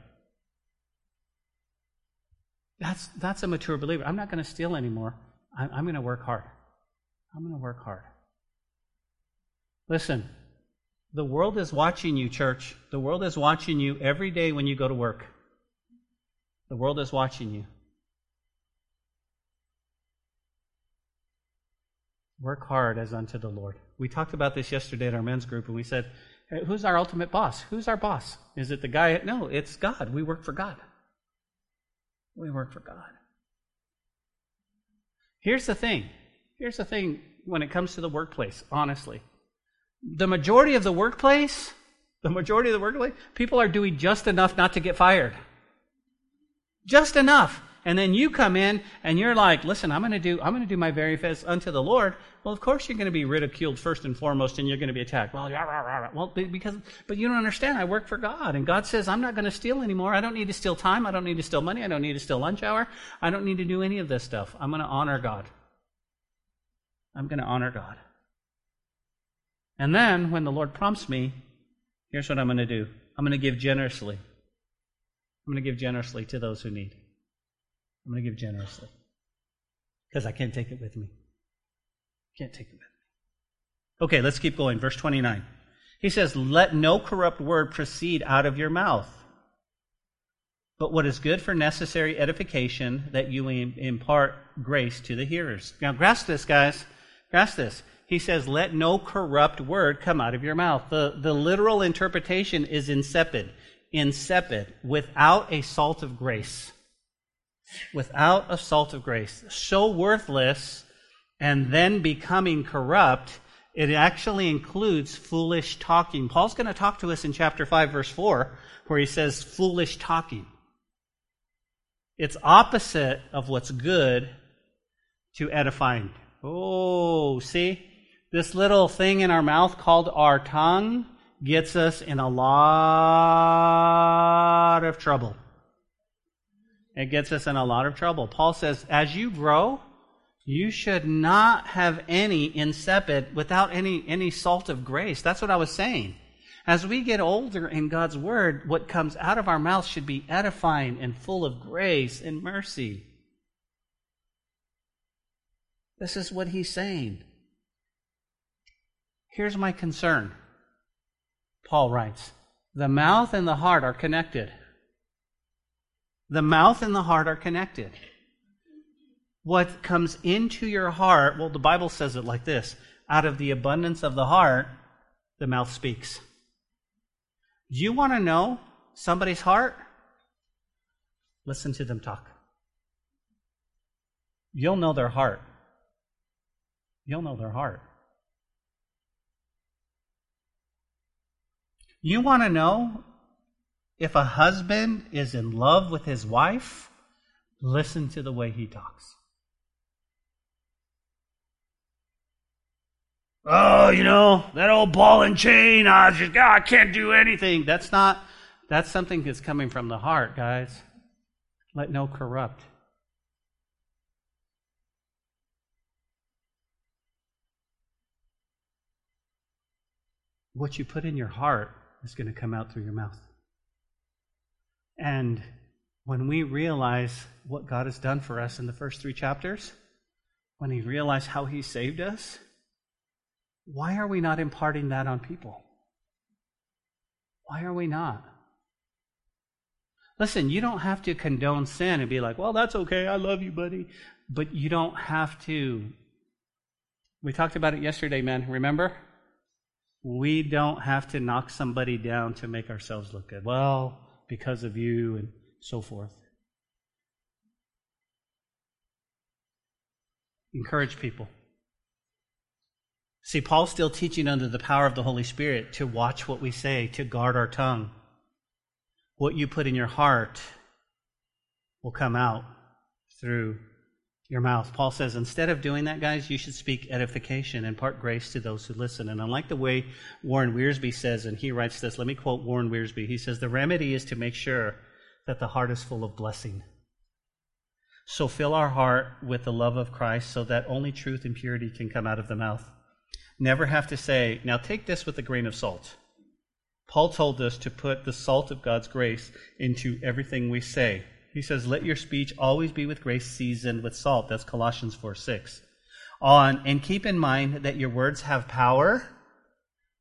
That's, that's a mature believer. I'm not going to steal anymore. I'm, I'm going to work hard. I'm going to work hard. Listen, the world is watching you, church. The world is watching you every day when you go to work. The world is watching you. Work hard as unto the Lord. We talked about this yesterday at our men's group, and we said, Who's our ultimate boss? Who's our boss? Is it the guy? No, it's God. We work for God. We work for God. Here's the thing. Here's the thing when it comes to the workplace, honestly. The majority of the workplace, the majority of the workplace, people are doing just enough not to get fired. Just enough. And then you come in and you're like, listen, I'm to do, I'm to do my very best unto the Lord. Well, of course you're going to be ridiculed first and foremost and you're going to be attacked. Well, rah, rah, rah, well, because, but you don't understand. I work for God and God says I'm not going to steal anymore. I don't need to steal time. I don't need to steal money. I don't need to steal lunch hour. I don't need to do any of this stuff. I'm going to honor God. I'm going to honor God. And then when the Lord prompts me, here's what I'm going to do. I'm going to give generously. I'm going to give generously to those who need. I'm going to give generously because I can't take it with me. Can't take it with me. Okay, let's keep going. Verse 29. He says, Let no corrupt word proceed out of your mouth, but what is good for necessary edification, that you impart grace to the hearers. Now, grasp this, guys. Grasp this. He says, Let no corrupt word come out of your mouth. The, the literal interpretation is insipid. Insipid, without a salt of grace without a salt of grace, so worthless and then becoming corrupt, it actually includes foolish talking. Paul's going to talk to us in chapter 5, verse 4, where he says foolish talking. It's opposite of what's good to edifying. Oh, see? This little thing in our mouth called our tongue gets us in a lot of trouble. It gets us in a lot of trouble. Paul says, as you grow, you should not have any insipid without any, any salt of grace. That's what I was saying. As we get older in God's Word, what comes out of our mouth should be edifying and full of grace and mercy. This is what he's saying. Here's my concern. Paul writes The mouth and the heart are connected. The mouth and the heart are connected. What comes into your heart, well, the Bible says it like this out of the abundance of the heart, the mouth speaks. Do you want to know somebody's heart? Listen to them talk. You'll know their heart. You'll know their heart. You want to know if a husband is in love with his wife, listen to the way he talks. Oh, you know, that old ball and chain, I just God, I can't do anything. That's not that's something that's coming from the heart, guys. Let no corrupt. What you put in your heart is going to come out through your mouth. And when we realize what God has done for us in the first three chapters, when we realize how He saved us, why are we not imparting that on people? Why are we not? Listen, you don't have to condone sin and be like, well, that's okay, I love you, buddy. But you don't have to. We talked about it yesterday, man, remember? We don't have to knock somebody down to make ourselves look good. Well, because of you, and so forth. Encourage people. See, Paul's still teaching under the power of the Holy Spirit to watch what we say, to guard our tongue. What you put in your heart will come out through your mouth. Paul says, instead of doing that, guys, you should speak edification and impart grace to those who listen. And unlike the way Warren Wiersbe says, and he writes this, let me quote Warren Wiersbe. He says, The remedy is to make sure that the heart is full of blessing. So fill our heart with the love of Christ so that only truth and purity can come out of the mouth. Never have to say, now take this with a grain of salt. Paul told us to put the salt of God's grace into everything we say. He says, Let your speech always be with grace seasoned with salt. That's Colossians 4 6. On, and keep in mind that your words have power,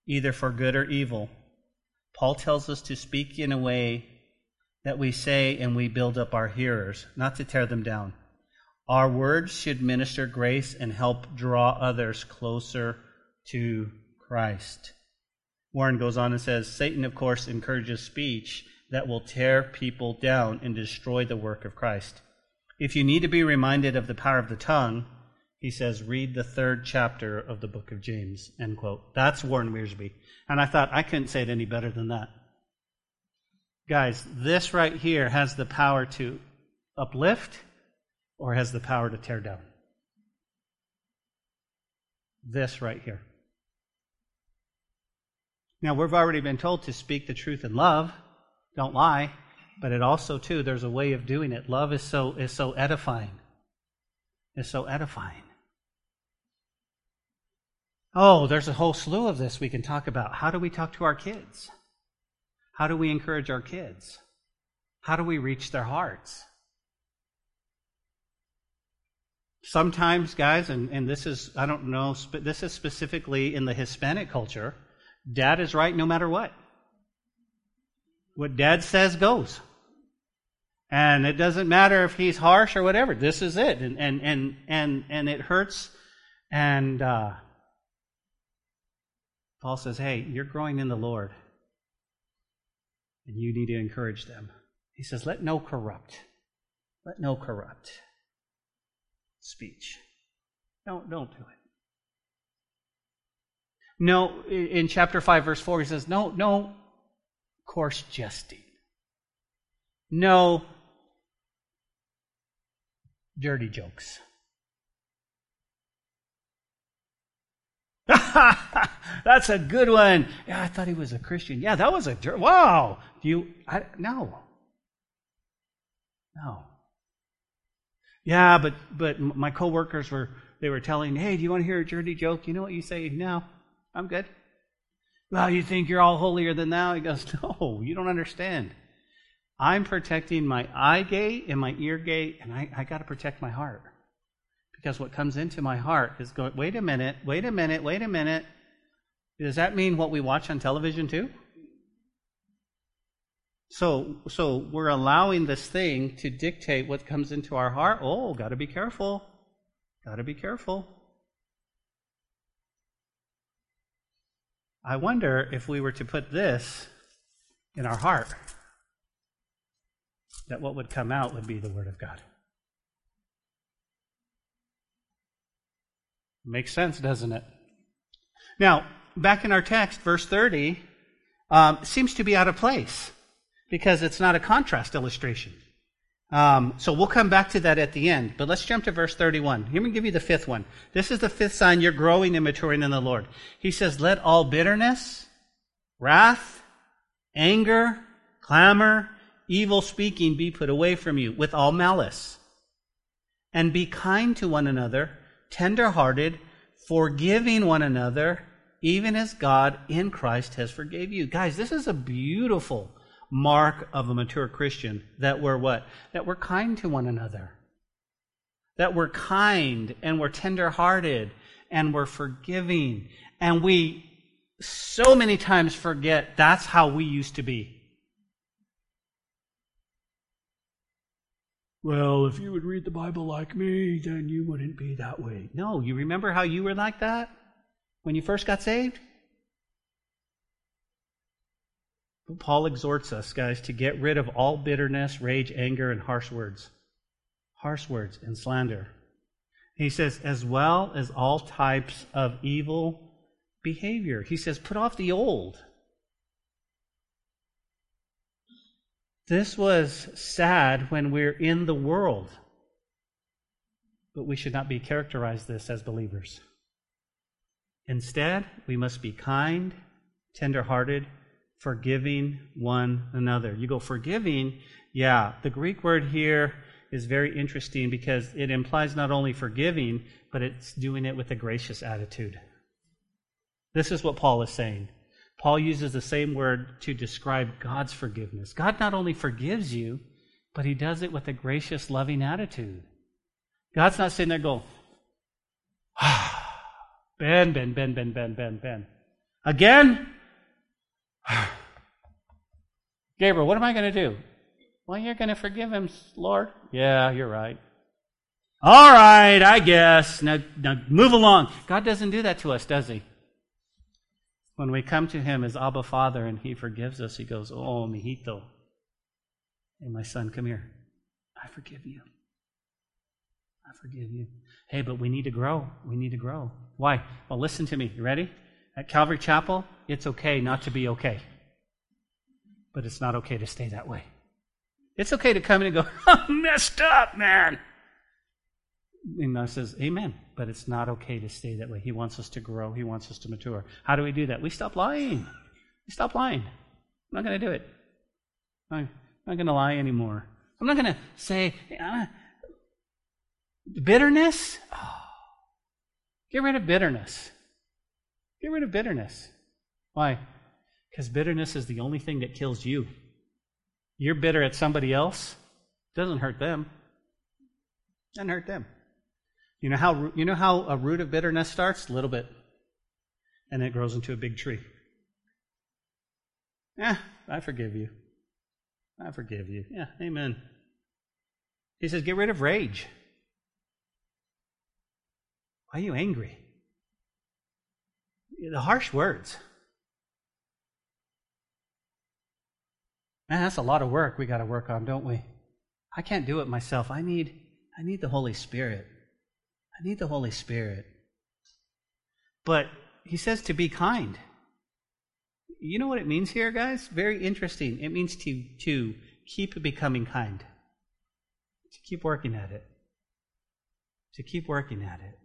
either for good or evil. Paul tells us to speak in a way that we say and we build up our hearers, not to tear them down. Our words should minister grace and help draw others closer to Christ. Warren goes on and says Satan, of course, encourages speech that will tear people down and destroy the work of Christ. If you need to be reminded of the power of the tongue, he says, read the third chapter of the book of James, end quote. That's Warren Wiersbe. And I thought I couldn't say it any better than that. Guys, this right here has the power to uplift or has the power to tear down. This right here. Now, we've already been told to speak the truth in love, don't lie, but it also, too, there's a way of doing it. Love is so, is so edifying. Is so edifying. Oh, there's a whole slew of this we can talk about. How do we talk to our kids? How do we encourage our kids? How do we reach their hearts? Sometimes, guys, and, and this is, I don't know, this is specifically in the Hispanic culture, dad is right no matter what. What dad says goes. And it doesn't matter if he's harsh or whatever. This is it. And, and, and, and, and it hurts. And uh, Paul says, hey, you're growing in the Lord and you need to encourage them. He says, Let no corrupt, let no corrupt speech. Don't, don't do it. No, in chapter 5, verse 4, he says, No, no coarse jesting. No dirty jokes. That's a good one. Yeah, I thought he was a Christian. Yeah, that was a wow. Do you? I, no. No. Yeah, but but my coworkers were they were telling, hey, do you want to hear a dirty joke? You know what you say? No, I'm good. Well, you think you're all holier than thou? He goes, no, you don't understand. I'm protecting my eye gate and my ear gate, and I, I got to protect my heart. Because what comes into my heart is going, wait a minute, wait a minute, wait a minute. Does that mean what we watch on television too? So, so we're allowing this thing to dictate what comes into our heart. Oh, got to be careful. Got to be careful. I wonder if we were to put this in our heart, that what would come out would be the Word of God. Makes sense, doesn't it? Now, back in our text, verse 30 um, seems to be out of place because it's not a contrast illustration. Um, so we'll come back to that at the end. But let's jump to verse 31. Here me give you the fifth one. This is the fifth sign you're growing and maturing in the Lord. He says, Let all bitterness, wrath, anger, clamor, evil speaking be put away from you with all malice. And be kind to one another tender hearted, forgiving one another, even as God in Christ has forgave you. Guys, this is a beautiful mark of a mature Christian that we're what? That we're kind to one another. That we're kind and we're tenderhearted and we're forgiving. And we so many times forget that's how we used to be. Well, if you would read the Bible like me, then you wouldn't be that way. No, you remember how you were like that when you first got saved? But Paul exhorts us, guys, to get rid of all bitterness, rage, anger, and harsh words. Harsh words and slander. He says, as well as all types of evil behavior. He says, put off the old This was sad when we're in the world, but we should not be characterized this as believers. Instead, we must be kind, tenderhearted, forgiving one another. You go, forgiving? Yeah, the Greek word here is very interesting because it implies not only forgiving, but it's doing it with a gracious attitude. This is what Paul is saying. Paul uses the same word to describe God's forgiveness. God not only forgives you, but he does it with a gracious, loving attitude. God's not sitting there going, ah, Ben, Ben, Ben, Ben, Ben, Ben, Ben. Again? Gabriel, what am I going to do? Well, you're going to forgive him, Lord. Yeah, you're right. All right, I guess. Now, now move along. God doesn't do that to us, does he? When we come to him as Abba Father and he forgives us, he goes, Oh, mijito. Hey, my son, come here. I forgive you. I forgive you. Hey, but we need to grow. We need to grow. Why? Well, listen to me. You ready? At Calvary Chapel, it's okay not to be okay. But it's not okay to stay that way. It's okay to come in and go, I'm messed up, man. And God says, Amen. But it's not okay to stay that way. He wants us to grow. He wants us to mature. How do we do that? We stop lying. We stop lying. I'm not going to do it. I'm not going to lie anymore. I'm not going to say, ah, bitterness. Oh. Get rid of bitterness. Get rid of bitterness. Why? Because bitterness is the only thing that kills you. You're bitter at somebody else, doesn't hurt them. Doesn't hurt them. You know how you know how a root of bitterness starts? A little bit. And it grows into a big tree. Yeah, I forgive you. I forgive you. Yeah, amen. He says, get rid of rage. Why are you angry? The harsh words. Man, that's a lot of work we got to work on, don't we? I can't do it myself. I need I need the Holy Spirit. I need the Holy Spirit. But he says to be kind. You know what it means here, guys? Very interesting. It means to to keep becoming kind. To keep working at it. To keep working at it.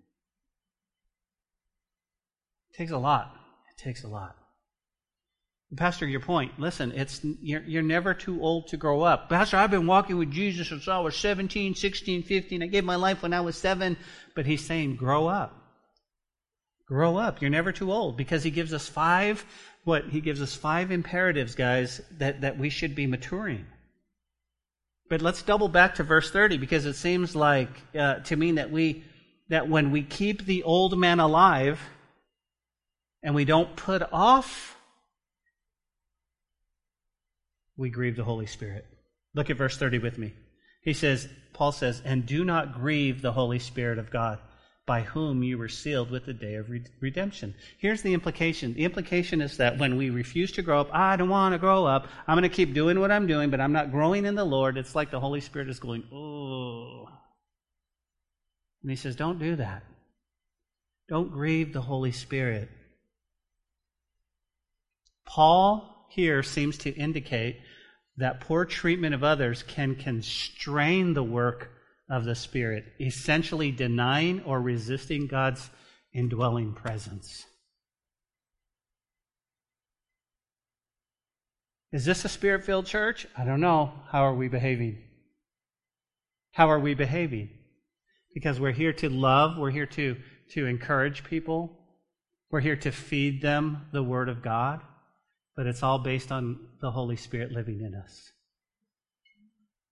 Takes a lot. It takes a lot. Pastor, your point. Listen, it's you're, you're never too old to grow up. Pastor, I've been walking with Jesus since I was 17, 16, 15. I gave my life when I was seven. But he's saying, grow up. Grow up. You're never too old because he gives us five, what? He gives us five imperatives, guys, that, that we should be maturing. But let's double back to verse 30 because it seems like uh, to mean that we, that when we keep the old man alive and we don't put off we grieve the Holy Spirit. Look at verse 30 with me. He says, Paul says, and do not grieve the Holy Spirit of God, by whom you were sealed with the day of redemption. Here's the implication. The implication is that when we refuse to grow up, I don't want to grow up. I'm going to keep doing what I'm doing, but I'm not growing in the Lord. It's like the Holy Spirit is going, oh. And he says, don't do that. Don't grieve the Holy Spirit. Paul here seems to indicate that poor treatment of others can constrain the work of the Spirit, essentially denying or resisting God's indwelling presence. Is this a spirit filled church? I don't know. How are we behaving? How are we behaving? Because we're here to love, we're here to, to encourage people, we're here to feed them the Word of God but it's all based on the Holy Spirit living in us.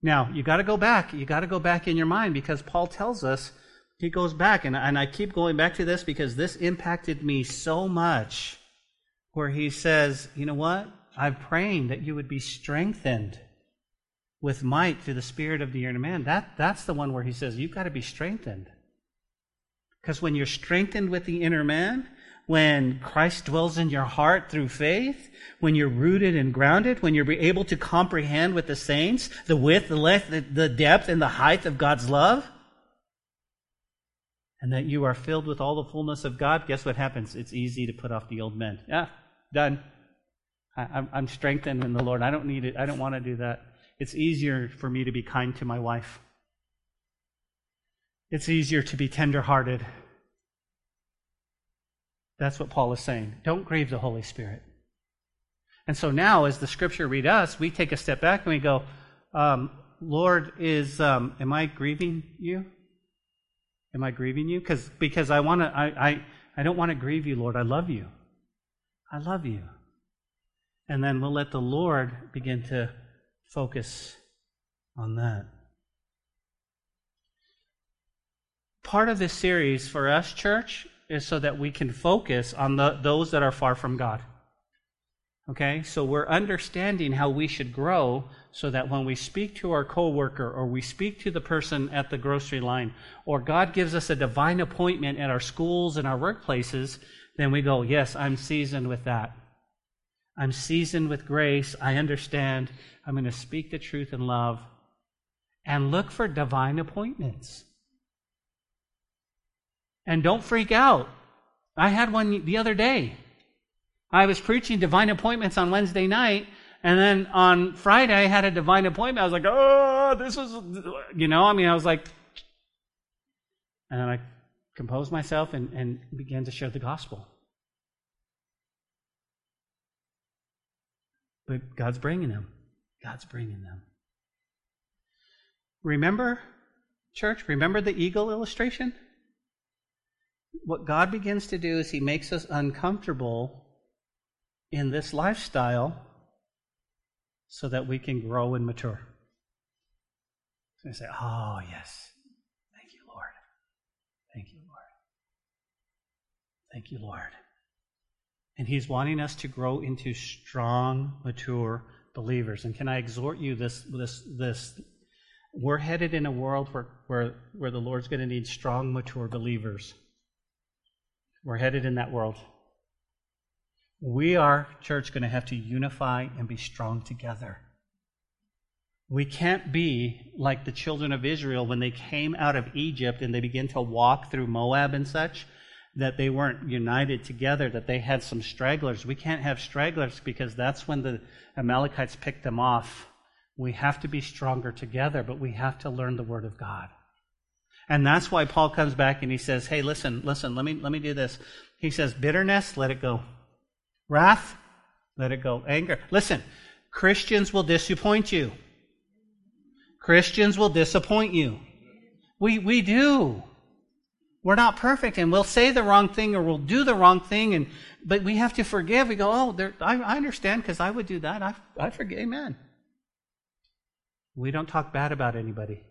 Now, you got to go back. You got to go back in your mind because Paul tells us, he goes back, and, and I keep going back to this because this impacted me so much, where he says, You know what? I'm praying that you would be strengthened with might through the Spirit of the inner man. That, that's the one where he says, You've got to be strengthened. Because when you're strengthened with the inner man, when Christ dwells in your heart through faith, when you're rooted and grounded, when you're able to comprehend with the saints the width, the length, the depth, and the height of God's love, and that you are filled with all the fullness of God, guess what happens? It's easy to put off the old men. Yeah, done. I, am strengthened in the Lord. I don't need it. I don't want to do that. It's easier for me to be kind to my wife. It's easier to be tenderhearted that's what Paul is saying. Don't grieve the Holy Spirit. And so now, as the scripture read us, we take a step back and we go, um, Lord, is um, am I grieving you? Am I grieving you? Because because I want to. I, I I don't want to grieve you, Lord. I love you. I love you. And then we'll let the Lord begin to focus on that. Part of this series for us, church, is so that we can focus on the, those that are far from God. Okay? So we're understanding how we should grow so that when we speak to our coworker or we speak to the person at the grocery line or God gives us a divine appointment at our schools and our workplaces, then we go, "Yes, I'm seasoned with that. I'm seasoned with grace. I understand. I'm going to speak the truth in love and look for divine appointments." And don't freak out. I had one the other day. I was preaching divine appointments on Wednesday night, and then on Friday I had a divine appointment. I was like, oh, this is, you know, I mean, I was like, and then I composed myself and, and began to share the gospel. But God's bringing them. God's bringing them. Remember, church, remember the eagle illustration? What God begins to do is He makes us uncomfortable in this lifestyle so that we can grow and mature. And say, Oh, yes. Thank you, Lord. Thank you, Lord. Thank you, Lord. And He's wanting us to grow into strong, mature believers. And can I exhort you this this this we're headed in a world where, where, where the Lord's going to need strong, mature believers. We're headed in that world. We are, church, going to have to unify and be strong together. We can't be like the children of Israel when they came out of Egypt and they began to walk through Moab and such, that they weren't united together, that they had some stragglers. We can't have stragglers because that's when the Amalekites picked them off. We have to be stronger together, but we have to learn the Word of God. And that's why Paul comes back and he says, Hey, listen, listen, let me, let me do this. He says, Bitterness, let it go. Wrath, let it go. Anger. Listen, Christians will disappoint you. Christians will disappoint you. We, we do. We're not perfect and we'll say the wrong thing or we'll do the wrong thing and but we have to forgive. We go, oh, I, I understand because I would do that. I, I forgive. Amen. We don't talk bad about anybody.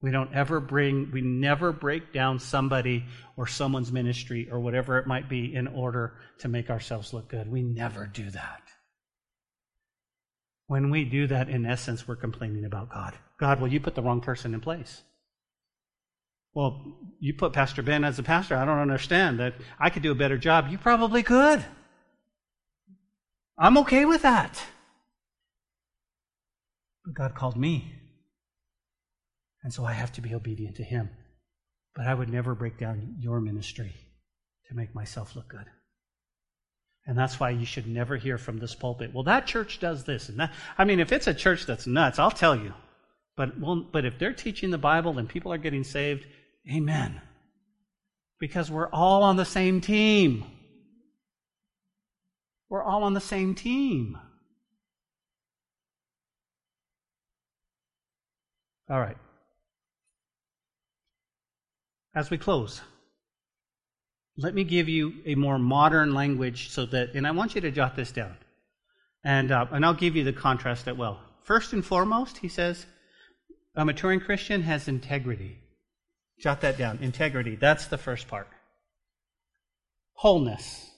We don't ever bring, we never break down somebody or someone's ministry or whatever it might be in order to make ourselves look good. We never do that. When we do that, in essence, we're complaining about God. God, well, you put the wrong person in place. Well, you put Pastor Ben as a pastor. I don't understand that I could do a better job. You probably could. I'm okay with that. But God called me. And so I have to be obedient to Him. But I would never break down your ministry to make myself look good. And that's why you should never hear from this pulpit, well, that church does this and that. I mean, if it's a church that's nuts, I'll tell you. But, well, but if they're teaching the Bible and people are getting saved, amen. Because we're all on the same team. We're all on the same team. All right. As we close, let me give you a more modern language so that, and I want you to jot this down. And, uh, and I'll give you the contrast that well. First and foremost, he says, a maturing Christian has integrity. Jot that down. Integrity. That's the first part. Wholeness.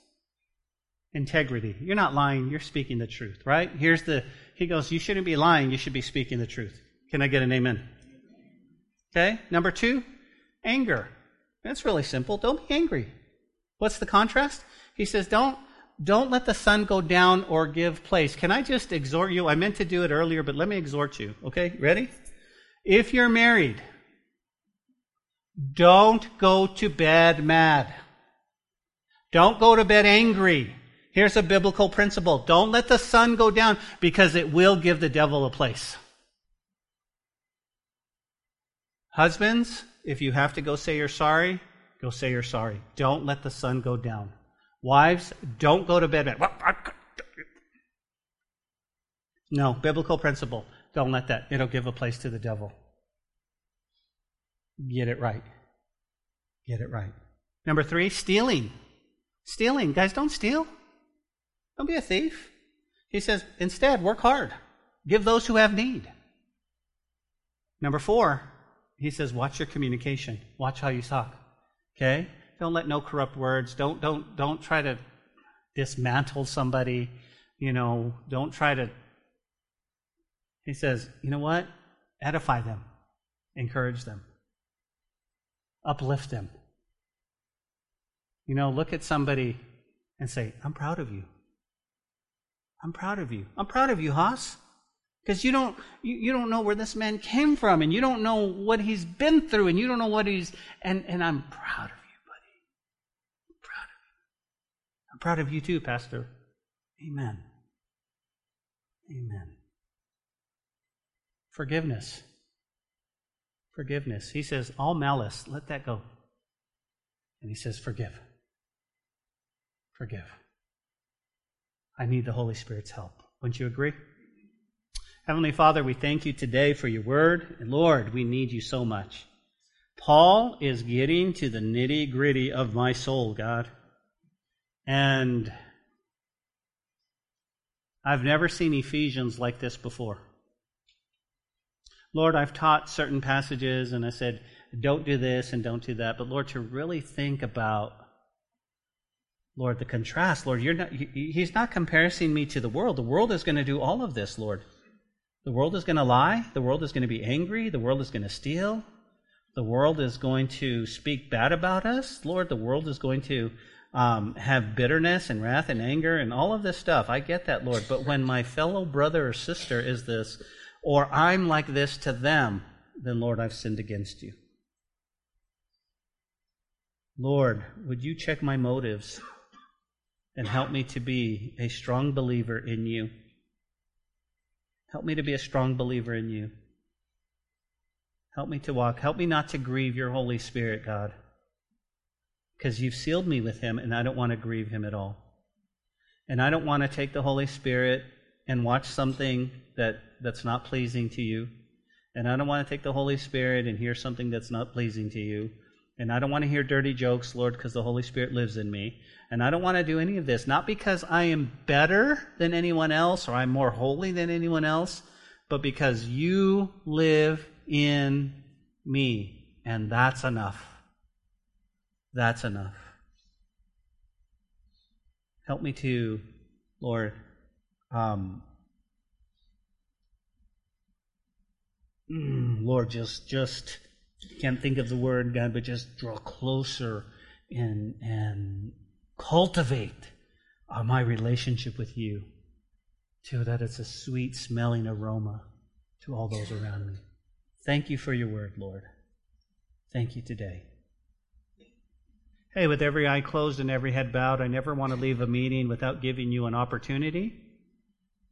Integrity. You're not lying, you're speaking the truth, right? Here's the, he goes, you shouldn't be lying, you should be speaking the truth. Can I get an amen? Okay. Number two, anger. That's really simple. Don't be angry. What's the contrast? He says, don't, don't let the sun go down or give place. Can I just exhort you? I meant to do it earlier, but let me exhort you. Okay, ready? If you're married, don't go to bed mad. Don't go to bed angry. Here's a biblical principle. Don't let the sun go down because it will give the devil a place. Husbands, if you have to go say you're sorry, go say you're sorry. Don't let the sun go down. Wives, don't go to bed. No, biblical principle. Don't let that, it'll give a place to the devil. Get it right. Get it right. Number three, stealing. Stealing. Guys, don't steal. Don't be a thief. He says, instead, work hard. Give those who have need. Number four, he says, watch your communication. Watch how you talk. Okay? Don't let no corrupt words. Don't don't don't try to dismantle somebody. You know, don't try to He says, you know what? Edify them. Encourage them. Uplift them. You know, look at somebody and say, I'm proud of you. I'm proud of you. I'm proud of you, Haas. Because you don't you, you don't know where this man came from and you don't know what he's been through and you don't know what he's and, and I'm proud of you, buddy. I'm proud of you. I'm proud of you too, Pastor. Amen. Amen. Forgiveness. Forgiveness. He says, all malice, let that go. And he says, forgive. Forgive. I need the Holy Spirit's help. Wouldn't you agree? Heavenly Father, we thank you today for your word. Lord, we need you so much. Paul is getting to the nitty gritty of my soul, God. And I've never seen Ephesians like this before. Lord, I've taught certain passages and I said, don't do this and don't do that. But Lord, to really think about, Lord, the contrast, Lord, you're not, He's not comparing me to the world. The world is going to do all of this, Lord. The world is going to lie. The world is going to be angry. The world is going to steal. The world is going to speak bad about us. Lord, the world is going to um, have bitterness and wrath and anger and all of this stuff. I get that, Lord. But when my fellow brother or sister is this, or I'm like this to them, then, Lord, I've sinned against you. Lord, would you check my motives and help me to be a strong believer in you? Help me to be a strong believer in you. Help me to walk. Help me not to grieve your Holy Spirit, God. Because you've sealed me with him, and I don't want to grieve him at all. And I don't want to take the Holy Spirit and watch something that, that's not pleasing to you. And I don't want to take the Holy Spirit and hear something that's not pleasing to you. And I don't want to hear dirty jokes, Lord, because the Holy Spirit lives in me. And I don't want to do any of this, not because I am better than anyone else or I'm more holy than anyone else, but because you live in me. And that's enough. That's enough. Help me to, Lord, um, mm, Lord, just, just, can't think of the word, God, but just draw closer and, and cultivate uh, my relationship with you so that it's a sweet smelling aroma to all those around me. Thank you for your word, Lord. Thank you today. Hey, with every eye closed and every head bowed, I never want to leave a meeting without giving you an opportunity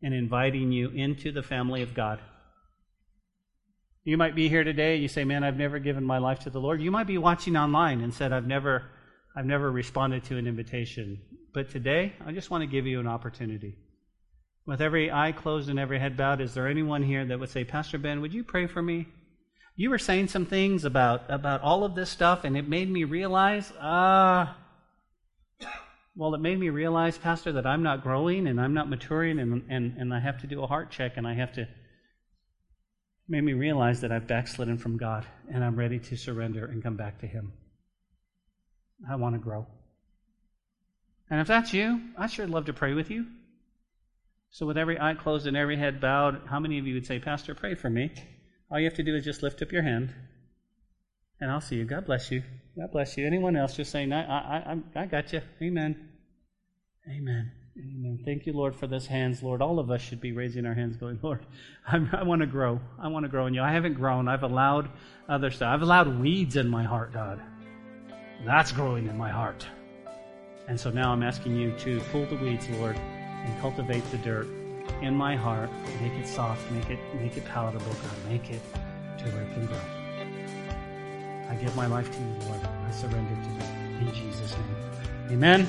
and inviting you into the family of God. You might be here today, you say, Man, I've never given my life to the Lord. You might be watching online and said, I've never I've never responded to an invitation. But today, I just want to give you an opportunity. With every eye closed and every head bowed, is there anyone here that would say, Pastor Ben, would you pray for me? You were saying some things about, about all of this stuff, and it made me realize, ah, uh, well, it made me realize, Pastor, that I'm not growing and I'm not maturing, and, and, and I have to do a heart check, and I have to. Made me realize that I've backslidden from God, and I'm ready to surrender and come back to Him. I want to grow. And if that's you, I sure love to pray with you. So, with every eye closed and every head bowed, how many of you would say, Pastor, pray for me? All you have to do is just lift up your hand, and I'll see you. God bless you. God bless you. Anyone else just saying, I, I, I, I got you. Amen. Amen. Amen. Thank you, Lord, for this hands, Lord. All of us should be raising our hands, going, Lord, I'm, i want to grow. I want to grow in you. I haven't grown. I've allowed other stuff. I've allowed weeds in my heart, God. That's growing in my heart. And so now I'm asking you to pull the weeds, Lord, and cultivate the dirt in my heart. Make it soft, make it make it palatable, God. Make it to where it can grow. I give my life to you, Lord. I surrender to you. In Jesus' name. Amen.